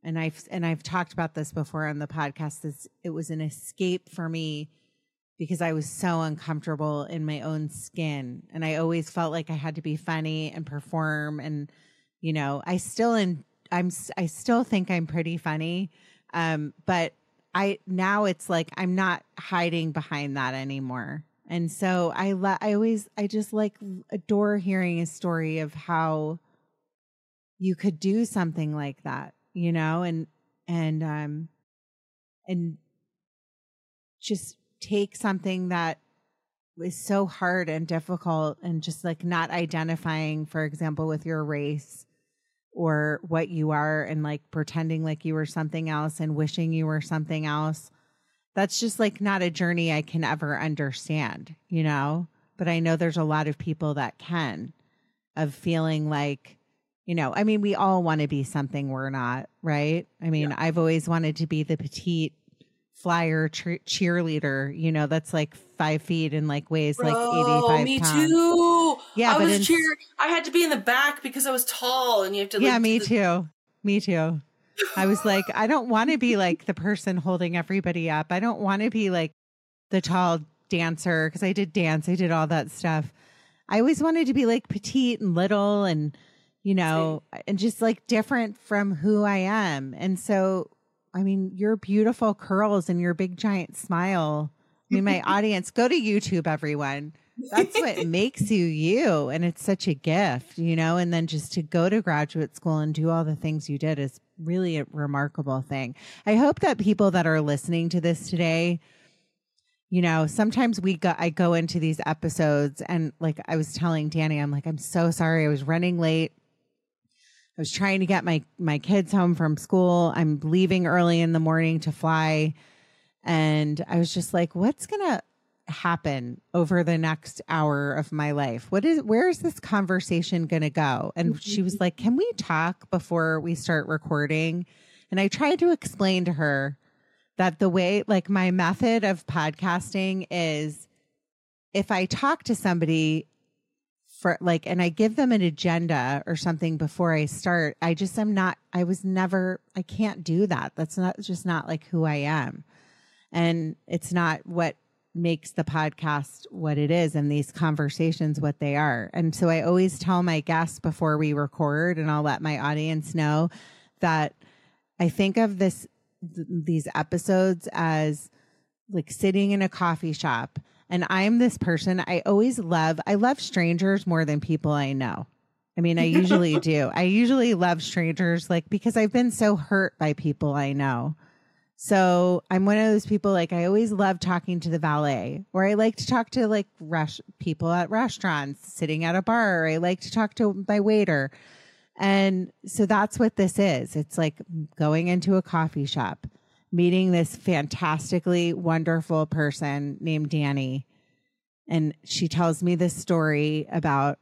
And I've and I've talked about this before on the podcast. This it was an escape for me because I was so uncomfortable in my own skin, and I always felt like I had to be funny and perform. And you know, I still in I'm I still think I'm pretty funny, um, but I now it's like I'm not hiding behind that anymore. And so I I always I just like adore hearing a story of how you could do something like that, you know, and and um and just take something that is so hard and difficult and just like not identifying for example with your race or what you are and like pretending like you were something else and wishing you were something else that's just like not a journey I can ever understand, you know? But I know there's a lot of people that can of feeling like, you know, I mean, we all want to be something we're not, right? I mean, Yeah. I've always wanted to be the petite flyer cheer- cheerleader, you know, that's like five feet and like weighs like Bro, 85 me pounds. too. Yeah, I but was in- cheer. I had to be in the back because I was tall, and you have to. Yeah, me the- too. Me too. I was like, I don't want to be like the person holding everybody up. I don't want to be like the tall dancer because I did dance, I did all that stuff. I always wanted to be like petite and little and, you know, and just like different from who I am. And so, I mean, your beautiful curls and your big giant smile. I mean, my audience, go to YouTube, everyone that's what makes you you and it's such a gift you know and then just to go to graduate school and do all the things you did is really a remarkable thing. I hope that people that are listening to this today you know sometimes we go i go into these episodes and like i was telling Dani i'm like i'm so sorry. I was running late. I was trying to get my my kids home from school. I'm leaving early in the morning to fly. And i was just like what's gonna happen over the next hour of my life? What is where is this conversation going to go? And she was like can we talk before we start recording? And i tried to explain to her that the way like my method of podcasting is if i talk to somebody for like and i give them an agenda or something before i start i just am not i was never i can't do that. That's not just not like who i am. And it's not what makes the podcast what it is and these conversations what they are. And so I always tell my guests before we record and I'll let my audience know that I think of this th- these episodes as like sitting in a coffee shop and I'm this person I always love I love strangers more than people I know. I mean, I usually do. I usually love strangers like because I've been so hurt by people I know. So I'm one of those people like I always love talking to the valet, or I like to talk to like rush people at restaurants, sitting at a bar. Or I like to talk to my waiter, and so that's what this is. It's like going into a coffee shop, meeting this fantastically wonderful person named Dani, and she tells me this story about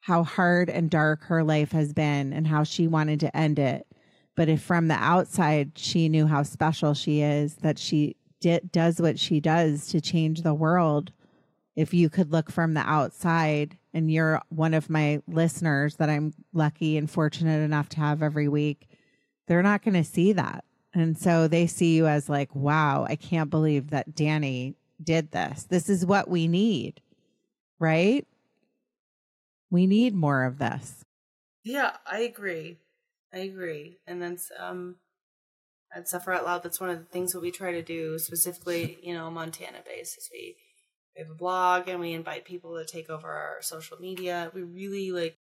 how hard and dark her life has been and how she wanted to end it but if from the outside she knew how special she is that she di- does what she does to change the world. If you could look from the outside and you're one of my listeners that i'm lucky and fortunate enough to have every week they're not going to see that. And so they see you as like wow i can't believe that Dani did this. This is what we need right? We need more of this. Yeah, I agree. I agree. And that's um at Suffer Out Loud, that's one of the things that we try to do specifically, you know, Montana based is we we have a blog and we invite people to take over our social media. We really like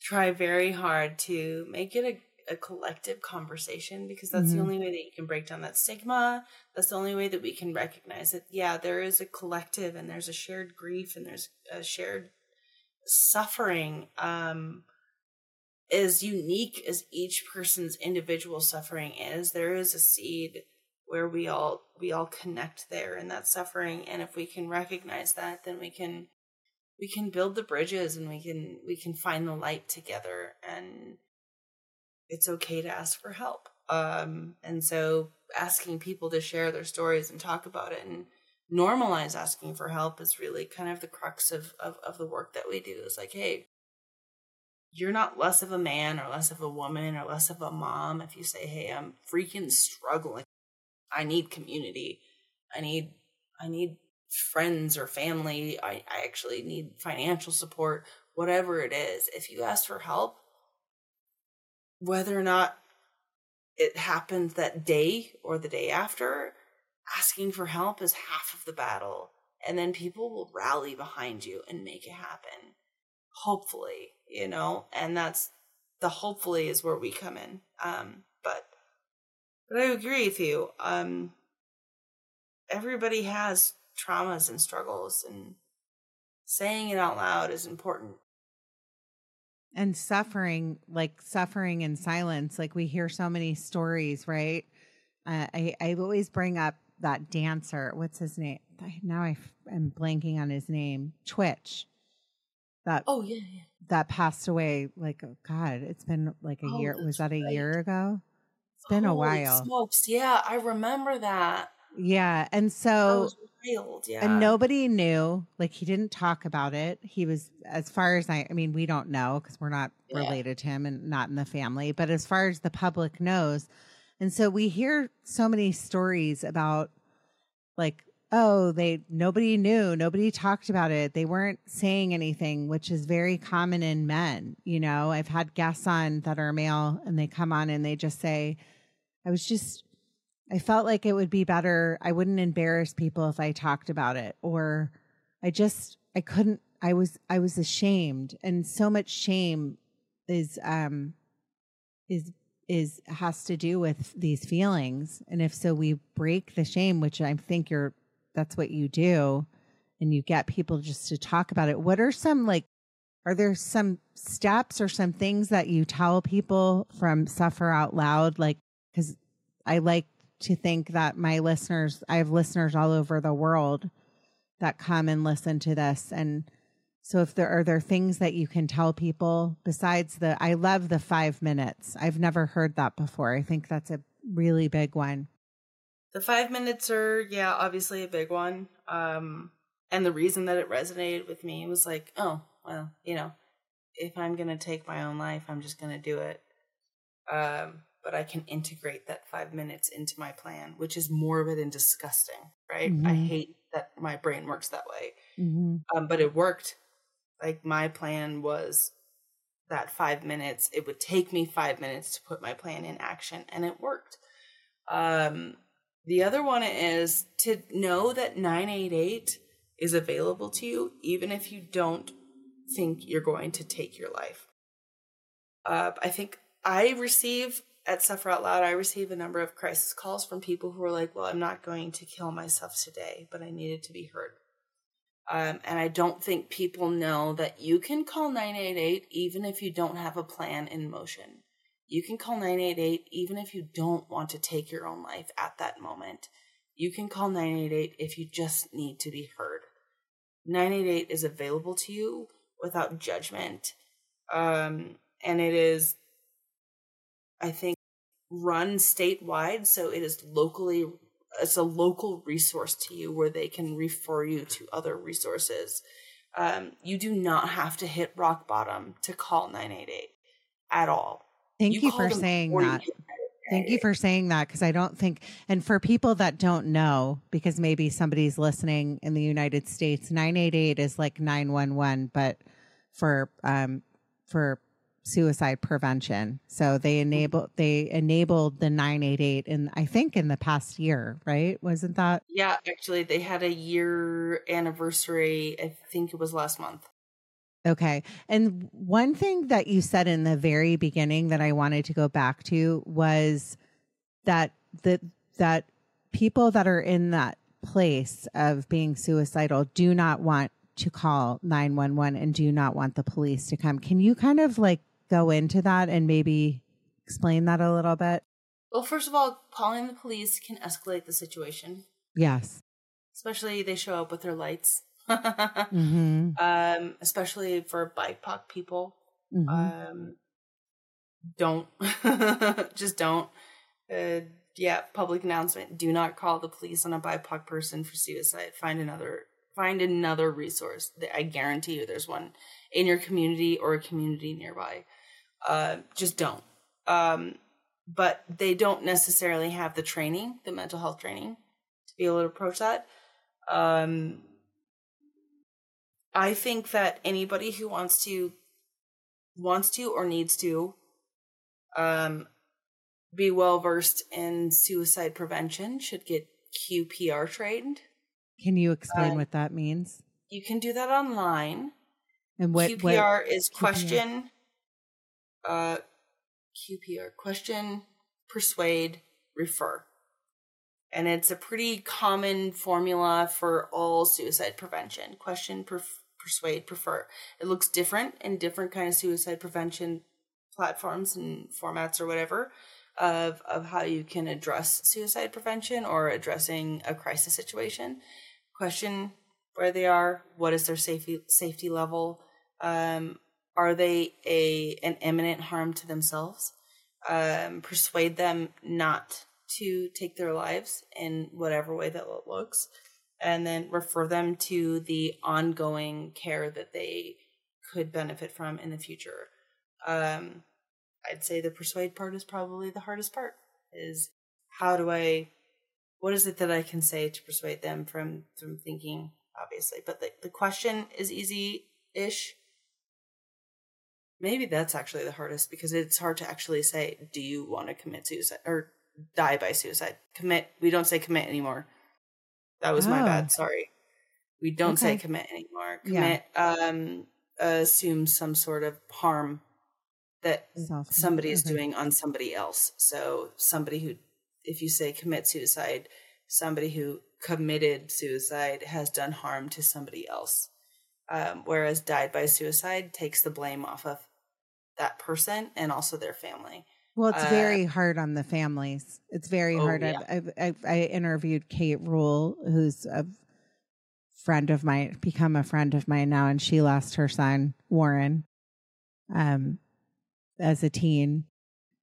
try very hard to make it a, a collective conversation because that's the Mhm. only way that you can break down that stigma. That's the only way that we can recognize that, yeah, there is a collective and there's a shared grief and there's a shared suffering. Um, as unique as each person's individual suffering is, there is a seed where we all we all connect there in that suffering. And if we can recognize that then we can we can build the bridges and we can we can find the light together. And it's okay to ask for help. Um and so asking people to share their stories and talk about it and normalize asking for help is really kind of the crux of of, of the work that we do. Is like hey you're not less of a man or less of a woman or less of a mom if you say hey i'm freaking struggling. I need community. I need i need friends or family. I, I actually need financial support whatever it is if you ask for help whether or not it happens that day or the day after asking for help is half of the battle. And then people will rally behind you and make it happen. Hopefully you know and that's the hopefully is where we come in um but but i agree with you um everybody has traumas and struggles and saying it out loud is important and suffering like suffering in silence like we hear so many stories right uh, I, I always bring up that dancer. What's his name? Now I am blanking on his name. Twitch. That Oh yeah, yeah. that passed away. Like oh God, it's been like a Oh, year. Was that a right. year ago? It's been a Holy while. Smokes. Yeah, I remember that. Yeah, and so was wild. Yeah. and nobody knew. Like he didn't talk about it. He was, as far as I, I mean, we don't know because we're not Yeah. related to him and not in the family. But as far as the public knows, and so we hear so many stories about, like, oh, they nobody knew, nobody talked about it, they weren't saying anything, which is very common in men. You know, I've had guests on that are male, and they come on and they just say, I was just I felt like it would be better. I wouldn't embarrass people if I talked about it or I just I couldn't I was I was ashamed and so much shame is um is is has to do with these feelings and if so we break the shame which I think you're that's what you do and you get people just to talk about it. What are some like are there some steps or some things that you tell people from suffer out loud like cuz I like to think that my listeners, I have listeners all over the world that come and listen to this. And so if there are there things that you can tell people besides the I love the 5 minutes. I've never heard that before. I think that's a really big one. The five minutes are, yeah, obviously a big one. Um, and the reason that it resonated with me was like, oh, well, you know, if I'm going to take my own life, I'm just going to do it. Um, but I can integrate that five minutes into my plan, which is morbid and disgusting, right? I Mhm. hate that my brain works that way. Mm-hmm. Um, but it worked. Like my plan was that five minutes. It would take me five minutes to put my plan in action, and it worked. Um, the other one is to know that 988 is available to you, even if you don't think you're going to take your life. Uh, I think I receive at Suffer Out Loud, I receive a number of crisis calls from people who are like, well, I'm not going to kill myself today, but I needed to be heard. Um, and I don't think people know that you can call 988 even if you don't have a plan in motion. You can call 988 even if you don't want to take your own life at that moment. You can call 988 if you just need to be heard. 988 is available to you without judgment. Um, and it is, I think, run statewide. So it is locally it's a local resource to you where they can refer you to other resources. Um, you do not have to hit rock bottom to call 988 at all. Thank you, call for saying you that. Thank you for saying that because I don't think, and for people that don't know, because maybe somebody's listening in the United States, 988 is like 911, but for, um, for suicide prevention. So they enable, they enabled the 988 and I think in the past year, right? Wasn't that? Yeah, actually, they had a year anniversary. I think it was last month. Okay. And one thing that you said in the very beginning that I wanted to go back to was that the that people that are in that place of being suicidal do not want to call 911 and do not want the police to come. Can you kind of like go into that and maybe explain that a little bit? Well, first of all, calling the police can escalate the situation, Yes. especially they show up with their lights. Mhm. um, especially for BIPOC people. Mhm. Um, don't just don't. Uh, yeah, public announcement: Do not call the police on a BIPOC person for suicide. Find another. Find another resource. I guarantee you, there's one in your community or a community nearby. Uh, just don't. Um, but they don't necessarily have the training, the mental health training, to be able to approach that. Um, I think that anybody who wants to wants to or needs to um be well versed in suicide prevention should get QPR trained. Can you explain Uh, what that means? You can do that online. And what QPR what, is QPR? question uh QPR question persuade refer. And it's a pretty common formula for all suicide prevention. Question perf- persuade prefer. It looks different in different kind of suicide prevention platforms and formats or whatever. of of how you can address suicide prevention or addressing a crisis situation. Question where they are, what is their safety safety level? Um, are they a an imminent harm to themselves? Um, persuade them not to take their lives in whatever way that looks, and then refer them to the ongoing care that they could benefit from in the future. Um, I'd say the persuade part is probably the hardest part. Is how do I, what is it that I can say to persuade them from from thinking? Obviously, but the the question is easy ish. Maybe that's actually the hardest because it's hard to actually say, do you want to commit suicide or die by suicide? Commit. We don't say commit anymore. That was oh. my bad. Sorry. We don't okay. say commit anymore. Commit yeah. um assumes some sort of harm that somebody is okay. doing on somebody else. So somebody who if you say commit suicide, somebody who committed suicide has done harm to somebody else. Um, whereas died by suicide takes the blame off of that person and also their family. Well, it's uh, very hard on the families. It's very oh, hard. Yeah. I've, I've, i interviewed Kate Rule, who's a friend of mine, become a friend of mine now, and she lost her son Warren, um, as a teen,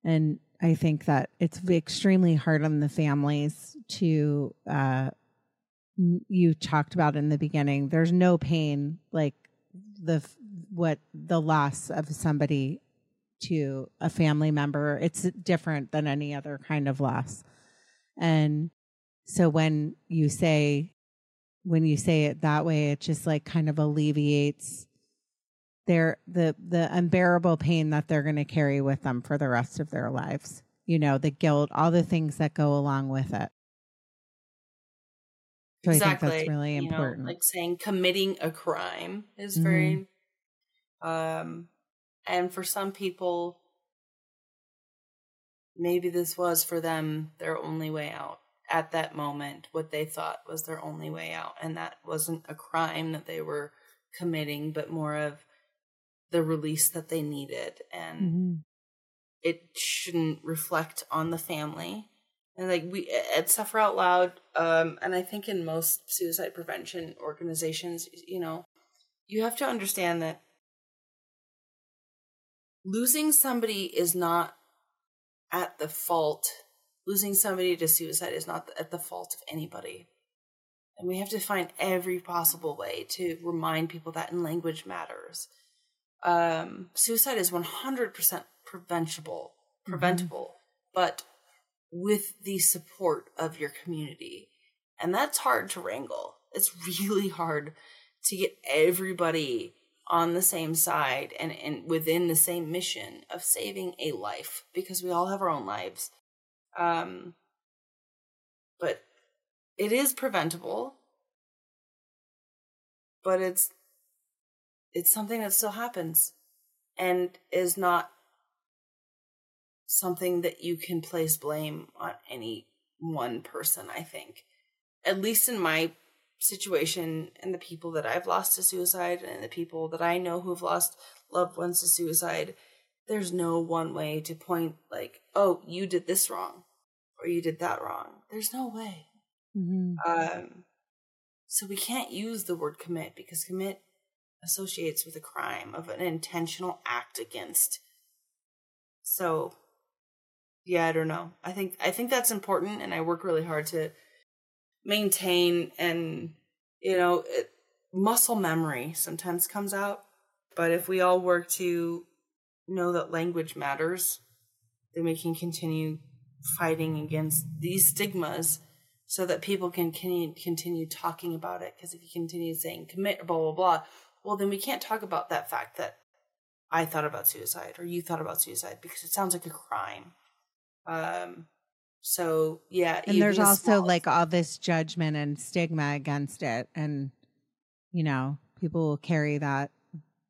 and I think that it's extremely hard on the families to uh, you talked about in the beginning there's no pain like the what the loss of somebody to a family member it's different than any other kind of loss and so when you say when you say it that way it just like kind of alleviates their the the unbearable pain that they're going to carry with them for the rest of their lives you know the guilt all the things that go along with it so exactly. I think that's really important. You know, like saying committing a crime is mm-hmm. very um and for some people maybe this was for them their only way out. At that moment what they thought was their only way out. And that wasn't a crime that they were committing but more of the release that they needed. And mm-hmm. it shouldn't reflect on the family. And like we at suffer out loud um and i think in most suicide prevention organizations you know you have to understand that losing somebody is not at the fault losing somebody to suicide is not at the fault of anybody and we have to find every possible way to remind people that in language matters um suicide is 100% preventable preventable mm-hmm. but with the support of your community. And that's hard to wrangle. It's really hard to get everybody on the same side and, and within the same mission of saving a life because we all have our own lives. Um, but it is preventable, but it's it's something that still happens and is not something that you can place blame on any one person, I think. At least in my situation and the people that I've lost to suicide and the people that I know who've lost loved ones to suicide, there's no one way to point like, oh, you did this wrong or you did that wrong. There's no way. Mm-hmm. Um, so we can't use the word commit because commit associates with a crime of an intentional act against. So yeah, I don't know. I think I think that's important, and I work really hard to maintain and you know it, muscle memory sometimes comes out, but if we all work to know that language matters, then we can continue fighting against these stigmas so that people can continue, talking about it. Because if you continue saying commit blah blah blah, well then we can't talk about that fact that I thought about suicide or you thought about suicide because it sounds like a crime. Um, so yeah, and there's also like all this judgment and stigma against it, and you know, people will carry that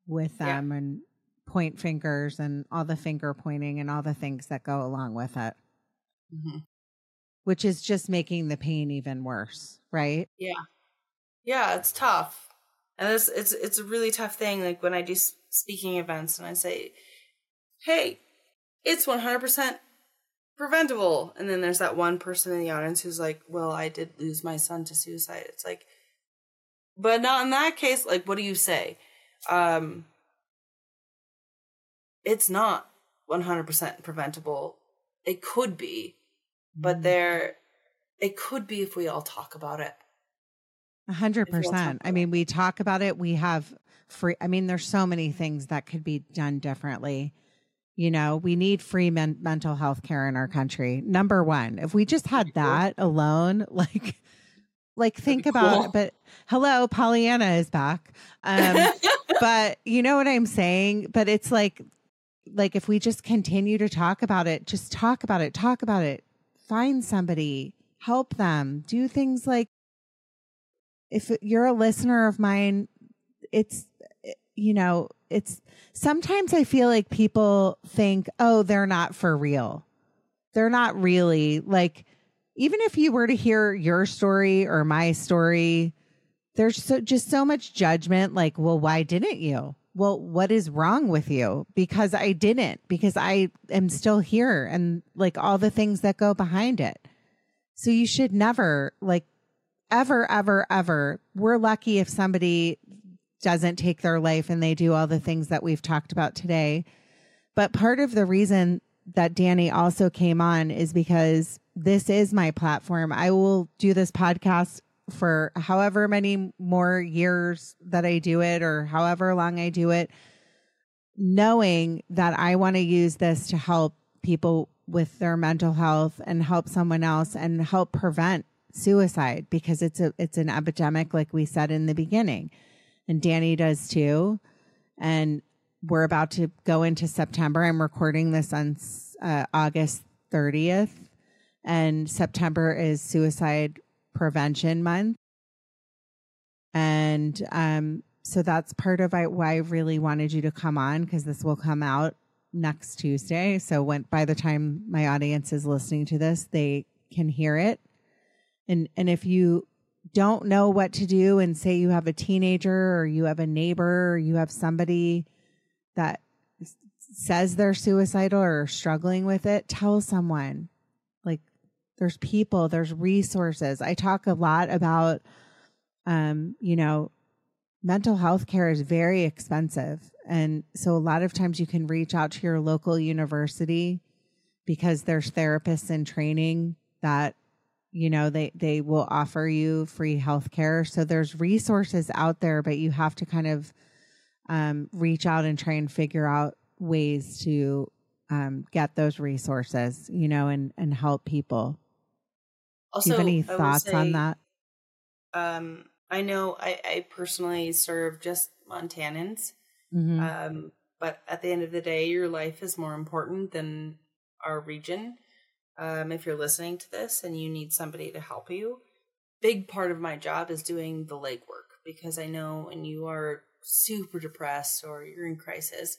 with them yeah. and point fingers and all the finger pointing and all the things that go along with it. Mm-hmm. Which is just making the pain even worse, right? Yeah. Yeah, it's tough. And it's it's it's a really tough thing like when I do speaking events and I say, "Hey, it's 100% preventable. And then there's that one person in the audience who's like, well, I did lose my son to suicide. It's like, but not in that case. Like, what do you say? Um, it's not 100% preventable. It could be, but there, it could be if we all talk about it. A hundred percent. I mean, we talk about it. We have free. I mean, there's so many things that could be done differently. You know, we need free men- mental health care in our country. Number one, if we just had that alone, like, like think about cool. it. But hello, Pollyanna is back. Um, but you know what I'm saying? But it's like, like if we just continue to talk about it, just talk about it, talk about it, find somebody, help them, do things like if you're a listener of mine, it's, you know, it's sometimes I feel like people think, oh, they're not for real. They're not really like, even if you were to hear your story or my story, there's so, just so much judgment. Like, well, why didn't you? Well, what is wrong with you? Because I didn't, because I am still here and like all the things that go behind it. So you should never like ever, ever, ever. We're lucky if somebody doesn't take their life and they do all the things that we've talked about today. But part of the reason that Dani also came on is because this is my platform. I will do this podcast for however many more years that I do it or however long I do it, knowing that I want to use this to help people with their mental health and help someone else and help prevent suicide because it's a it's an epidemic like we said in the beginning and Dani does too. And we're about to go into September. I'm recording this on uh, August 30th and September is suicide prevention month. And um so that's part of why I really wanted you to come on because this will come out next Tuesday. So when by the time my audience is listening to this they can hear it. And and if you don't know what to do and say you have a teenager or you have a neighbor or you have somebody that says they're suicidal or struggling with it, tell someone. Like there's people, there's resources. I talk a lot about um, you know, mental health care is very expensive. And so a lot of times you can reach out to your local university because there's therapists in training that you know they they will offer you free health care so there's resources out there but you have to kind of um, reach out and try and figure out ways to um, get those resources you know and and help people Also, do you have any thoughts on that Um, I know I, I personally serve just Montanans, Mhm. um, but at the end of the day, your life is more important than our region. Um, if you're listening to this and you need somebody to help you, big part of my job is doing the legwork because I know when you are super depressed or you're in crisis,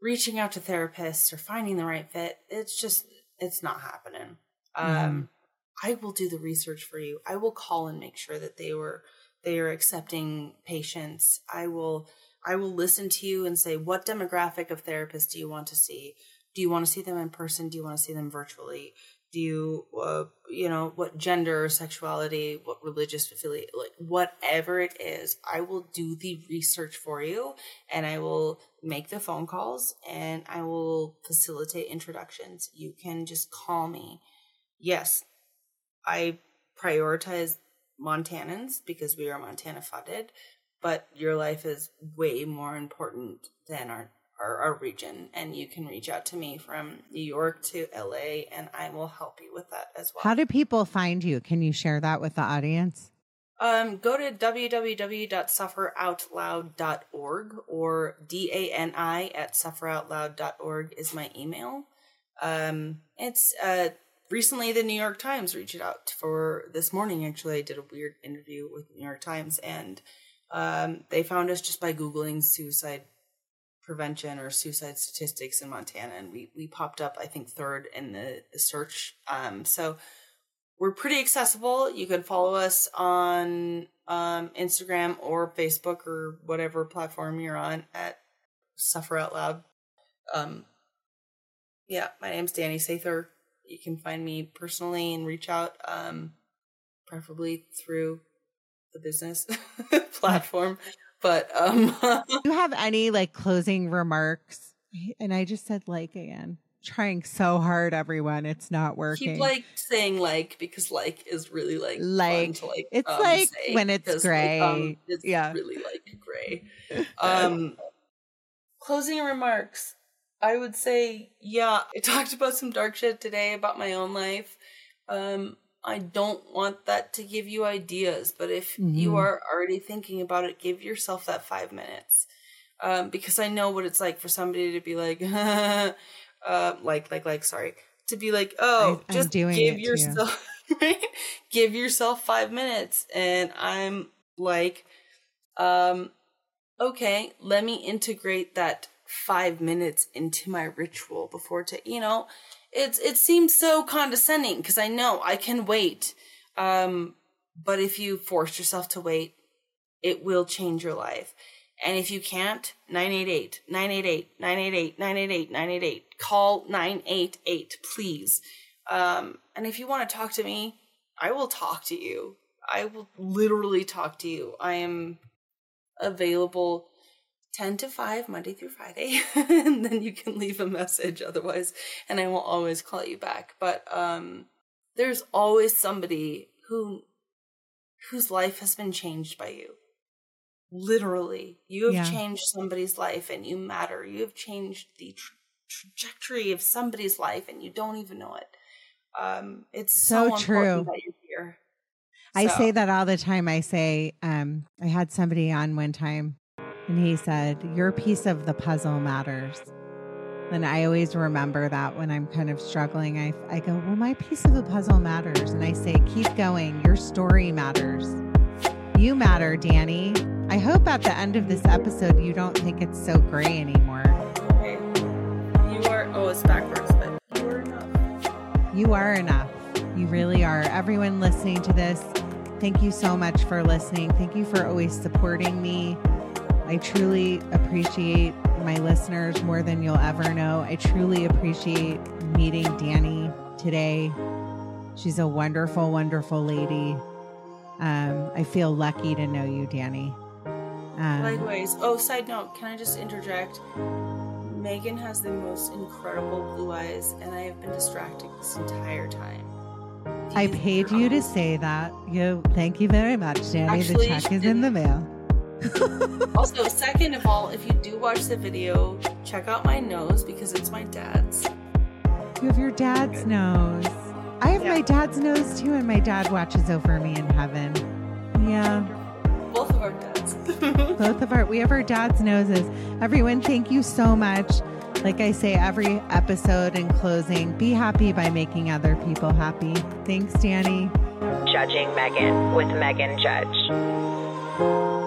reaching out to therapists or finding the right fit, it's just it's not happening. Um, I will do the research for you. I will call and make sure that they were they are accepting patients. I will I will listen to you and say what demographic of therapist do you want to see? Do you want to see them in person? Do you want to see them virtually? Do you uh, you know what gender, sexuality, what religious affiliate, like whatever it is, I will do the research for you and I will make the phone calls and I will facilitate introductions. You can just call me. Yes, I prioritize Montanans because we are Montana funded, but your life is way more important than our, our, our region. And you can reach out to me from New York to LA and I will help you with that as well. how do people find you can you share that with the audience Um, go to www.sufferoutloud.org or D-A-N-I at sufferoutloud.org is my email. Um, it's, uh, recently the New York Times reached out for this morning. Actually, I did a weird interview with the New York Times and, um, they found us just by Googling suicide prevention or suicide statistics in Montana. And we, we popped up, I think third in the, the search. Um, so, we're pretty accessible. You can follow us on um, Instagram or Facebook or whatever platform you're on at Suffer Out Loud. Um, yeah, my name's Dani Sather. You can find me personally and reach out, um, preferably through the business platform. But um, Do you have any like closing remarks? And I just said like again. Trying so hard, everyone. It's not working. keep like saying like because like is really like Like. to, like It's um, like say, when it's 'cause, like, um, gray. it's Yeah. really like gray. Um, closing remarks. I would say, yeah, I talked about some dark shit today about my own life. Um, I don't want that to give you ideas, but if you Mhm. are already thinking about it, give yourself that five minutes. Um, because I know what it's like for somebody to be like, uh, like, like, like, sorry, to be like, oh, I- just give yourself, right? Give yourself five minutes. And I'm like, um, okay, let me integrate that five minutes into my ritual before to, you know, it's, it seems so condescending because I know I can wait. Um, but if you force yourself to wait, it will change your life. And if you can't, 988, 988, 988, 988, 988. Call 988, please. Um, and if you want to talk to me, I will talk to you. I will literally talk to you. I am available 10 to 5 Monday through Friday. and then you can leave a message otherwise, and I will always call you back. But um, there's always somebody who whose life has been changed by you. Literally, you have Yeah. changed somebody's life and you matter. You have changed the tra- trajectory of somebody's life and you don't even know it. Um, it's so, So true. important that you're here. I say that all the time. I say, um, I had somebody on one time and he said, Your piece of the puzzle matters. And I always remember that when I'm kind of struggling. I, I go, Well, my piece of the puzzle matters. And I say, Keep going. Your story matters. You matter, Dani. I hope at the end of this episode, you don't think it's so gray anymore. Okay. You are. Oh, it's backwards, but you are enough. You are enough. You really are. Everyone listening to this, thank you so much for listening. Thank you for always supporting me. I truly appreciate my listeners more than you'll ever know. I truly appreciate meeting Dani today. She's a wonderful, wonderful lady. Um, I feel lucky to know you, Dani. Um, Likewise. Oh, side note, can I just interject? Megan has the most incredible blue eyes, and I have been distracted this entire time. I These paid you to say that. You, thank you very much, Dani. Actually, the check is in the mail. Also, second of all, if you do watch the video, check out my nose because it's my dad's. You have your dad's nose. I have Yeah. my dad's nose too, and my dad watches over me in heaven. Yeah, Both of our dads. both of our, we have our dad's noses. Everyone, thank you so much. Like I say every episode in closing, be happy by making other people happy. Thanks, Dani. Judging Megan with Megan Judge.